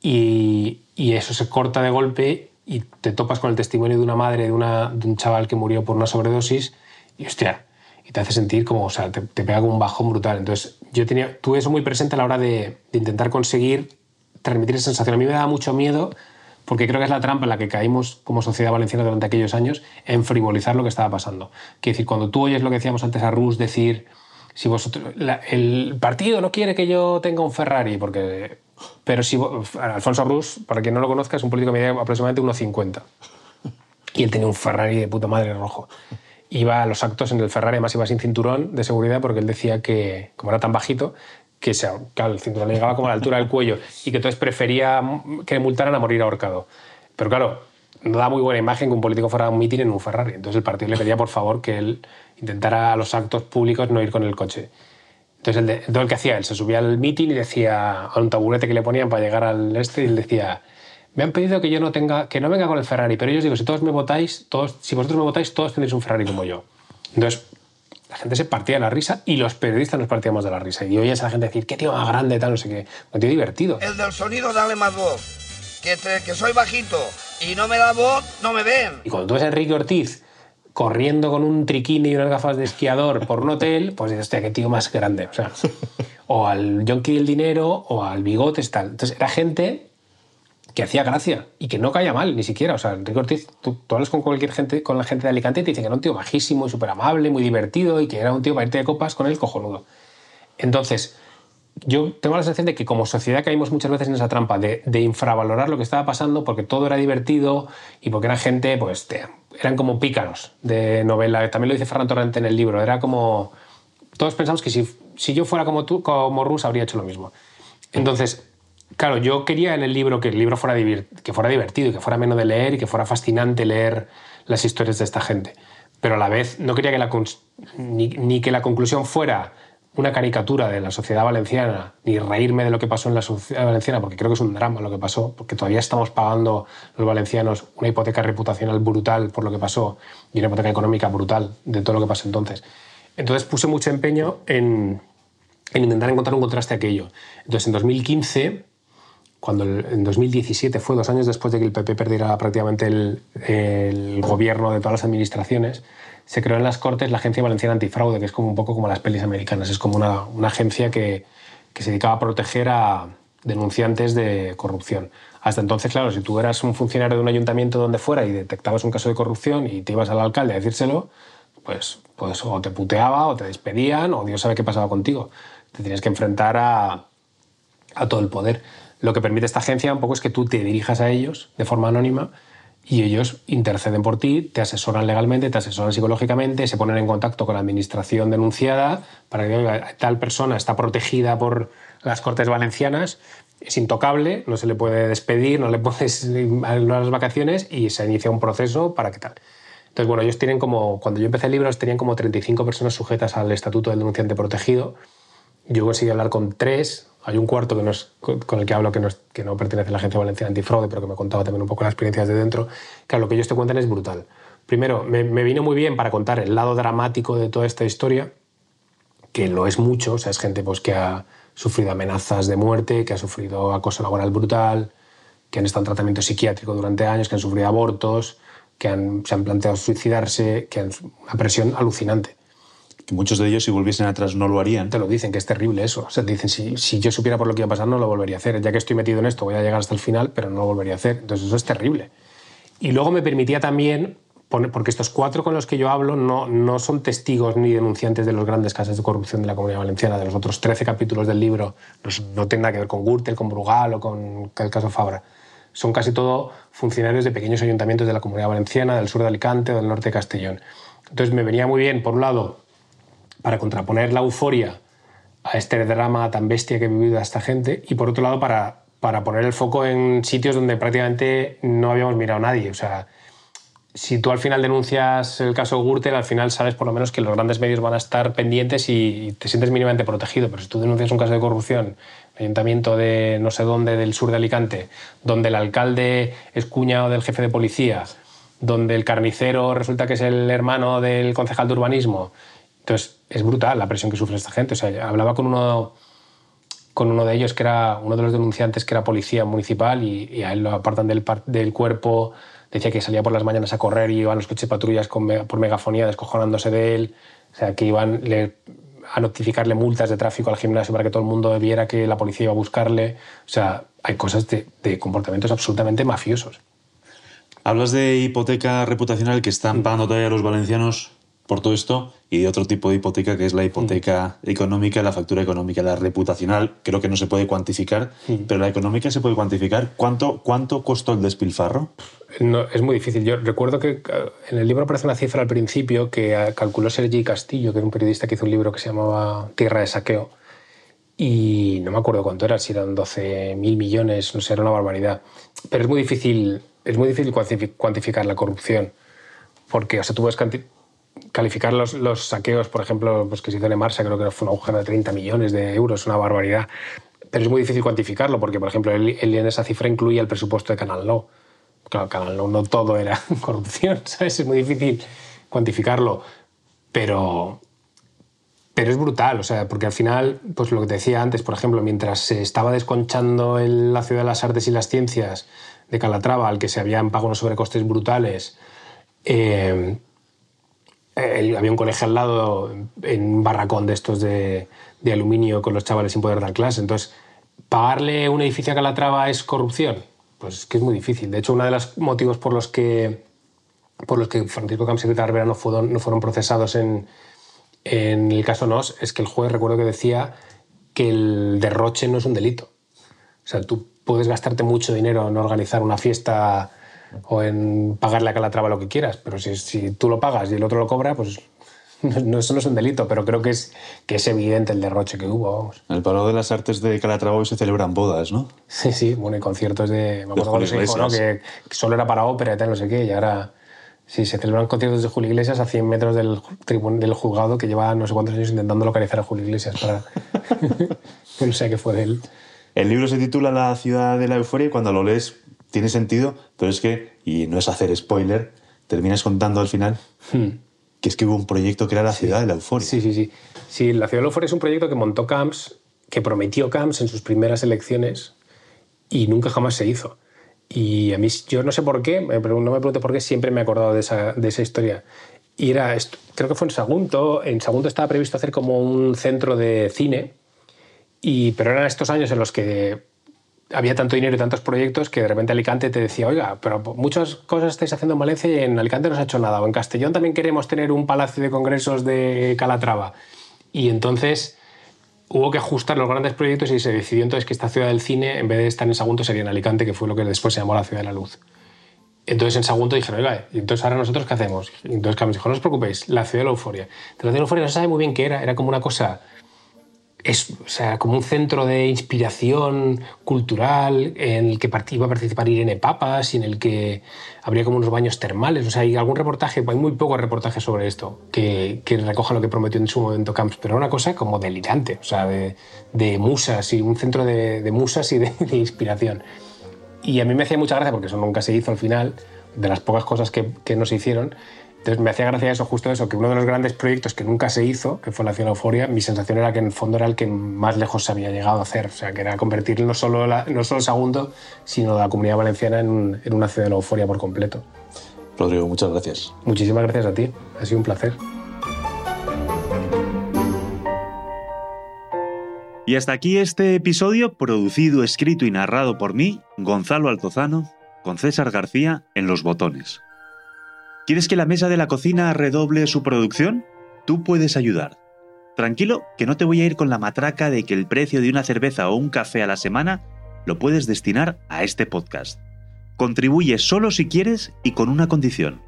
Speaker 2: y, y eso se corta de golpe y te topas con el testimonio de una madre de, de un chaval que murió por una sobredosis y hostia, y te hace sentir como, o sea, te, te pega como un bajón brutal. Entonces yo tenía, tuve eso muy presente a la hora de, de intentar conseguir transmitir esa sensación. A mí me daba mucho miedo porque creo que es la trampa en la que caímos como sociedad valenciana durante aquellos años en frivolizar lo que estaba pasando. Quiero decir, cuando tú oyes lo que decíamos antes a Rus decir, si vosotros, el partido no quiere que yo tenga un Ferrari, porque, pero si Alfonso Rus, para quien no lo conozca, es un político que mide aproximadamente 1,50 y él tenía un Ferrari de puta madre rojo. Iba a los actos en el Ferrari, además iba sin cinturón de seguridad porque él decía que, como era tan bajito, que se, claro, el cinturón le llegaba como a la altura del cuello y que entonces prefería que le multaran a morir ahorcado. Pero claro, no da muy buena imagen que un político fuera a un mitin en un Ferrari. Entonces el partido le pedía por favor que él intentara a los actos públicos no ir con el coche. Entonces, el de, el que hacía él, se subía al mitin y decía a un taburete que le ponían para llegar al este y él decía, me han pedido que yo no tenga, que no venga con el Ferrari, pero yo os digo, si todos me votáis, todos, si vosotros me votáis, todos tendréis un Ferrari como yo. Entonces, la gente se partía de la risa y los periodistas nos partíamos de la risa. Y oyes a la gente decir, qué tío más grande, tal, no sé qué. Un tío divertido.
Speaker 8: El del sonido, dale más voz. Que, te- que soy bajito y no me da voz, no me ven.
Speaker 2: Y cuando tú ves a Enrique Ortiz corriendo con un triquini y unas gafas de esquiador por un hotel, pues dices, hostia, qué tío más grande. O sea, o al Yonki del dinero o al Bigotes, tal. Entonces era gente que hacía gracia y que no caía mal, ni siquiera. O sea, Enrique Ortiz, tú, tú hablas con cualquier gente, con la gente de Alicante y te dicen que era un tío majísimo y súper amable, muy divertido y que era un tío para irte de copas con él cojonudo. Entonces, yo tengo la sensación de que como sociedad caímos muchas veces en esa trampa de, infravalorar lo que estaba pasando porque todo era divertido y porque era gente, pues, eran como pícaros de novela. También lo dice Ferran Torrente en el libro. Era como... Todos pensamos que si, si yo fuera como tú, como Rus, habría hecho lo mismo. Entonces, claro, yo quería en el libro que el libro fuera, que fuera divertido, que fuera menos de leer y que fuera fascinante leer las historias de esta gente. Pero a la vez no quería que la, ni que la conclusión fuera una caricatura de la sociedad valenciana, ni reírme de lo que pasó en la sociedad valenciana, porque creo que es un drama lo que pasó, porque todavía estamos pagando los valencianos una hipoteca reputacional brutal por lo que pasó y una hipoteca económica brutal de todo lo que pasó entonces. Entonces puse mucho empeño en, en intentar encontrar un contraste a aquello. Entonces en 2015 cuando el- en 2017 fue dos años después de que el PP perdiera prácticamente el, el gobierno de todas las administraciones, se creó en las Cortes la Agencia Valenciana Antifraude, que es como un poco como las pelis americanas, es como una, una agencia que, que se dedicaba a proteger a denunciantes de corrupción. Hasta entonces, claro, si tú eras un funcionario de un ayuntamiento donde fuera y detectabas un caso de corrupción y te ibas al alcalde a decírselo, pues, pues o te puteaba o te despedían o Dios sabe qué pasaba contigo. Te tenías que enfrentar a, a todo el poder. Lo que permite esta agencia un poco es que tú te dirijas a ellos de forma anónima y ellos interceden por ti, te asesoran legalmente, te asesoran psicológicamente, se ponen en contacto con la administración denunciada para que tal persona está protegida por las Cortes Valencianas, es intocable, no se le puede despedir, no le puedes anular las vacaciones y se inicia un proceso para que tal. Entonces, bueno, ellos tienen como, cuando yo empecé el libro, tenían como 35 personas sujetas al Estatuto del Denunciante Protegido. Yo conseguí hablar con tres. Hay un cuarto que con el que hablo que no, pertenece a la Agencia Valenciana Antifraude, pero que me contaba también un poco las experiencias de dentro. Claro, lo que ellos te cuentan es brutal. Primero, me, vino muy bien para contar el lado dramático de toda esta historia, que lo es mucho. O sea, es gente pues, que ha sufrido amenazas de muerte, que ha sufrido acoso laboral brutal, que han estado en tratamiento psiquiátrico durante años, que han sufrido abortos, que se han planteado suicidarse, que han una presión alucinante.
Speaker 1: Que muchos de ellos, si volviesen atrás, no lo harían.
Speaker 2: Te lo dicen, que es terrible eso. O sea, dicen, si, si yo supiera por lo que iba a pasar, no lo volvería a hacer. Ya que estoy metido en esto, voy a llegar hasta el final, pero no lo volvería a hacer. Entonces, eso es terrible. Y luego me permitía también, poner, porque estos cuatro con los que yo hablo no, no son testigos ni denunciantes de los grandes casos de corrupción de la Comunidad Valenciana, de los otros 13 capítulos del libro, no, tienen nada que ver con Gürtel, con Brugal o con el caso Fabra. Son casi todo funcionarios de pequeños ayuntamientos de la Comunidad Valenciana, del sur de Alicante o del norte de Castellón. Entonces me venía muy bien, por un lado, para contraponer la euforia a este drama tan bestia que ha vivido esta gente y por otro lado para, para poner el foco en sitios donde prácticamente no habíamos mirado a nadie. O sea, si tú al final denuncias el caso Gürtel, al final sabes por lo menos que los grandes medios van a estar pendientes y te sientes mínimamente protegido. Pero si tú denuncias un caso de corrupción, ayuntamiento de no sé dónde, del sur de Alicante, donde el alcalde es cuñado del jefe de policía, donde el carnicero resulta que es el hermano del concejal de urbanismo, entonces, es brutal la presión que sufre esta gente. O sea, hablaba con uno, con uno de ellos, que era uno de los denunciantes, que era policía municipal, y, a él lo apartan del, del, cuerpo. Decía que salía por las mañanas a correr y iban los coches patrullas con, por megafonía descojonándose de él. O sea, que iban a notificarle multas de tráfico al gimnasio para que todo el mundo viera que la policía iba a buscarle. O sea, hay cosas de, de comportamientos absolutamente mafiosos.
Speaker 1: Hablas de hipoteca reputacional que están pagando todavía los valencianos por todo esto y de otro tipo de hipoteca que es la hipoteca mm. económica, la factura económica, la reputacional, creo que no se puede cuantificar, mm. pero la económica se puede cuantificar. ¿Cuánto, cuánto costó el despilfarro?
Speaker 2: No, es muy difícil. Yo recuerdo que en el libro aparece una cifra al principio que eh, calculó Sergi Castillo, que es un periodista que hizo un libro que se llamaba Tierra de Saqueo, y no me acuerdo cuánto era, si eran 12.000 millones, no sé, era una barbaridad. Pero es muy difícil, es muy difícil cuantificar la corrupción, porque o sea, tú puedes calificar los, los, saqueos, por ejemplo, pues que se hizo en Marsa, creo que fue un agujero de 30 millones de euros, una barbaridad. Pero es muy difícil cuantificarlo, porque, por ejemplo, él, en esa cifra incluye el presupuesto de Canal No. Claro, Canal No no todo era corrupción, ¿sabes? Es muy difícil cuantificarlo, pero, pero es brutal, o sea, porque al final, pues lo que te decía antes, por ejemplo, mientras se estaba desconchando en la ciudad de las artes y las ciencias de Calatrava, al que se habían pagado unos sobrecostes brutales, eh, había un colegio al lado, en un barracón de estos de, de, aluminio con los chavales sin poder dar clase. Entonces, ¿pagarle un edificio a Calatrava es corrupción? Pues es que es muy difícil. De hecho, uno de los motivos por los que, por los que Francisco Camps y Rita Rivera no fueron, no fueron procesados en, en el caso NOS es que el juez, recuerdo que decía que el derroche no es un delito. O sea, tú puedes gastarte mucho dinero en organizar una fiesta o en pagarle a Calatrava lo que quieras, pero si, si tú lo pagas y el otro lo cobra, pues no, eso no es un delito, pero creo que es, que es evidente el derroche que hubo. Vamos.
Speaker 1: En el Palau de las Artes de Calatrava hoy se celebran bodas, ¿no?
Speaker 2: Sí, sí, bueno, y conciertos de. Acuerdo se dijo, ¿no? Que, solo era para ópera y tal, no sé qué, y ahora. Sí, se celebran conciertos de Julio Iglesias a 100 metros del, del juzgado que lleva no sé cuántos años intentando localizar a Julio Iglesias para. no sé qué fue de él.
Speaker 1: El libro se titula La ciudad de la euforia y cuando lo lees tiene sentido, pero es que, y no es hacer spoiler, terminas contando al final hmm. que es que hubo un proyecto que era la ciudad de la euforia.
Speaker 2: Sí, sí, sí. Sí, la ciudad de la euforia es un proyecto que montó Camps, que prometió Camps en sus primeras elecciones y nunca jamás se hizo. Y a mí, yo no sé por qué, no me pregunto por qué, siempre me he acordado de esa, de esa historia. Y era, creo que fue en Sagunto, en Sagunto estaba previsto hacer como un centro de cine, y, pero eran estos años en los que había tanto dinero y tantos proyectos que de repente Alicante te decía, oiga, pero muchas cosas estáis haciendo en Valencia y en Alicante no se ha hecho nada. O en Castellón también queremos tener un palacio de congresos de Calatrava. Y entonces hubo que ajustar los grandes proyectos y se decidió entonces que esta ciudad del cine, en vez de estar en Sagunto, sería en Alicante, que fue lo que después se llamó la ciudad de la luz. Entonces en Sagunto dijeron, oiga, ¿y entonces ahora nosotros qué hacemos? Y entonces Carlos dijo, no os preocupéis, la ciudad de la euforia. la ciudad de la euforia no se sabe muy bien qué era, era como una cosa es o sea, como un centro de inspiración cultural en el que iba a participar Irene Papas y en el que habría como unos baños termales. O sea, hay algún reportaje, hay muy pocos reportajes sobre esto que, que recojan lo que prometió en su momento Camps, pero una cosa como delirante, o sea, de, de musas y un centro de, musas y de, de, inspiración. Y a mí me hacía mucha gracia porque eso nunca se hizo al final, de las pocas cosas que, que no se hicieron, Entonces me hacía gracia eso, justo eso, que uno de los grandes proyectos que nunca se hizo, que fue la Ciudad Euforia, mi sensación era que en el fondo era el que más lejos se había llegado a hacer. O sea, que era convertir no solo, la, no solo Sagunto, sino la comunidad valenciana en, un- en una Ciudad de la Euforia por completo.
Speaker 9: Rodrigo, muchas gracias.
Speaker 2: Muchísimas gracias a ti, ha sido un placer.
Speaker 1: Y hasta aquí este episodio producido, escrito y narrado por mí, Gonzalo Altozano, con César García en los botones. ¿Quieres que la mesa de la cocina redoble su producción? Tú puedes ayudar. Tranquilo, que no te voy a ir con la matraca de que el precio de una cerveza o un café a la semana lo puedes destinar a este podcast. Contribuye solo si quieres y con una condición,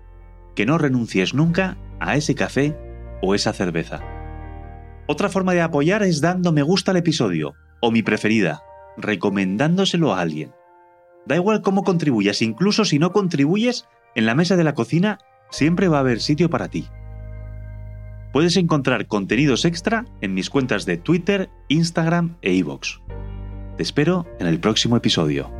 Speaker 1: que no renuncies nunca a ese café o esa cerveza. Otra forma de apoyar es dando me gusta al episodio, o mi preferida, recomendándoselo a alguien. Da igual cómo contribuyas, incluso si no contribuyes, en la mesa de la cocina siempre va a haber sitio para ti. Puedes encontrar contenidos extra en mis cuentas de Twitter, Instagram e iVoox. Te espero en el próximo episodio.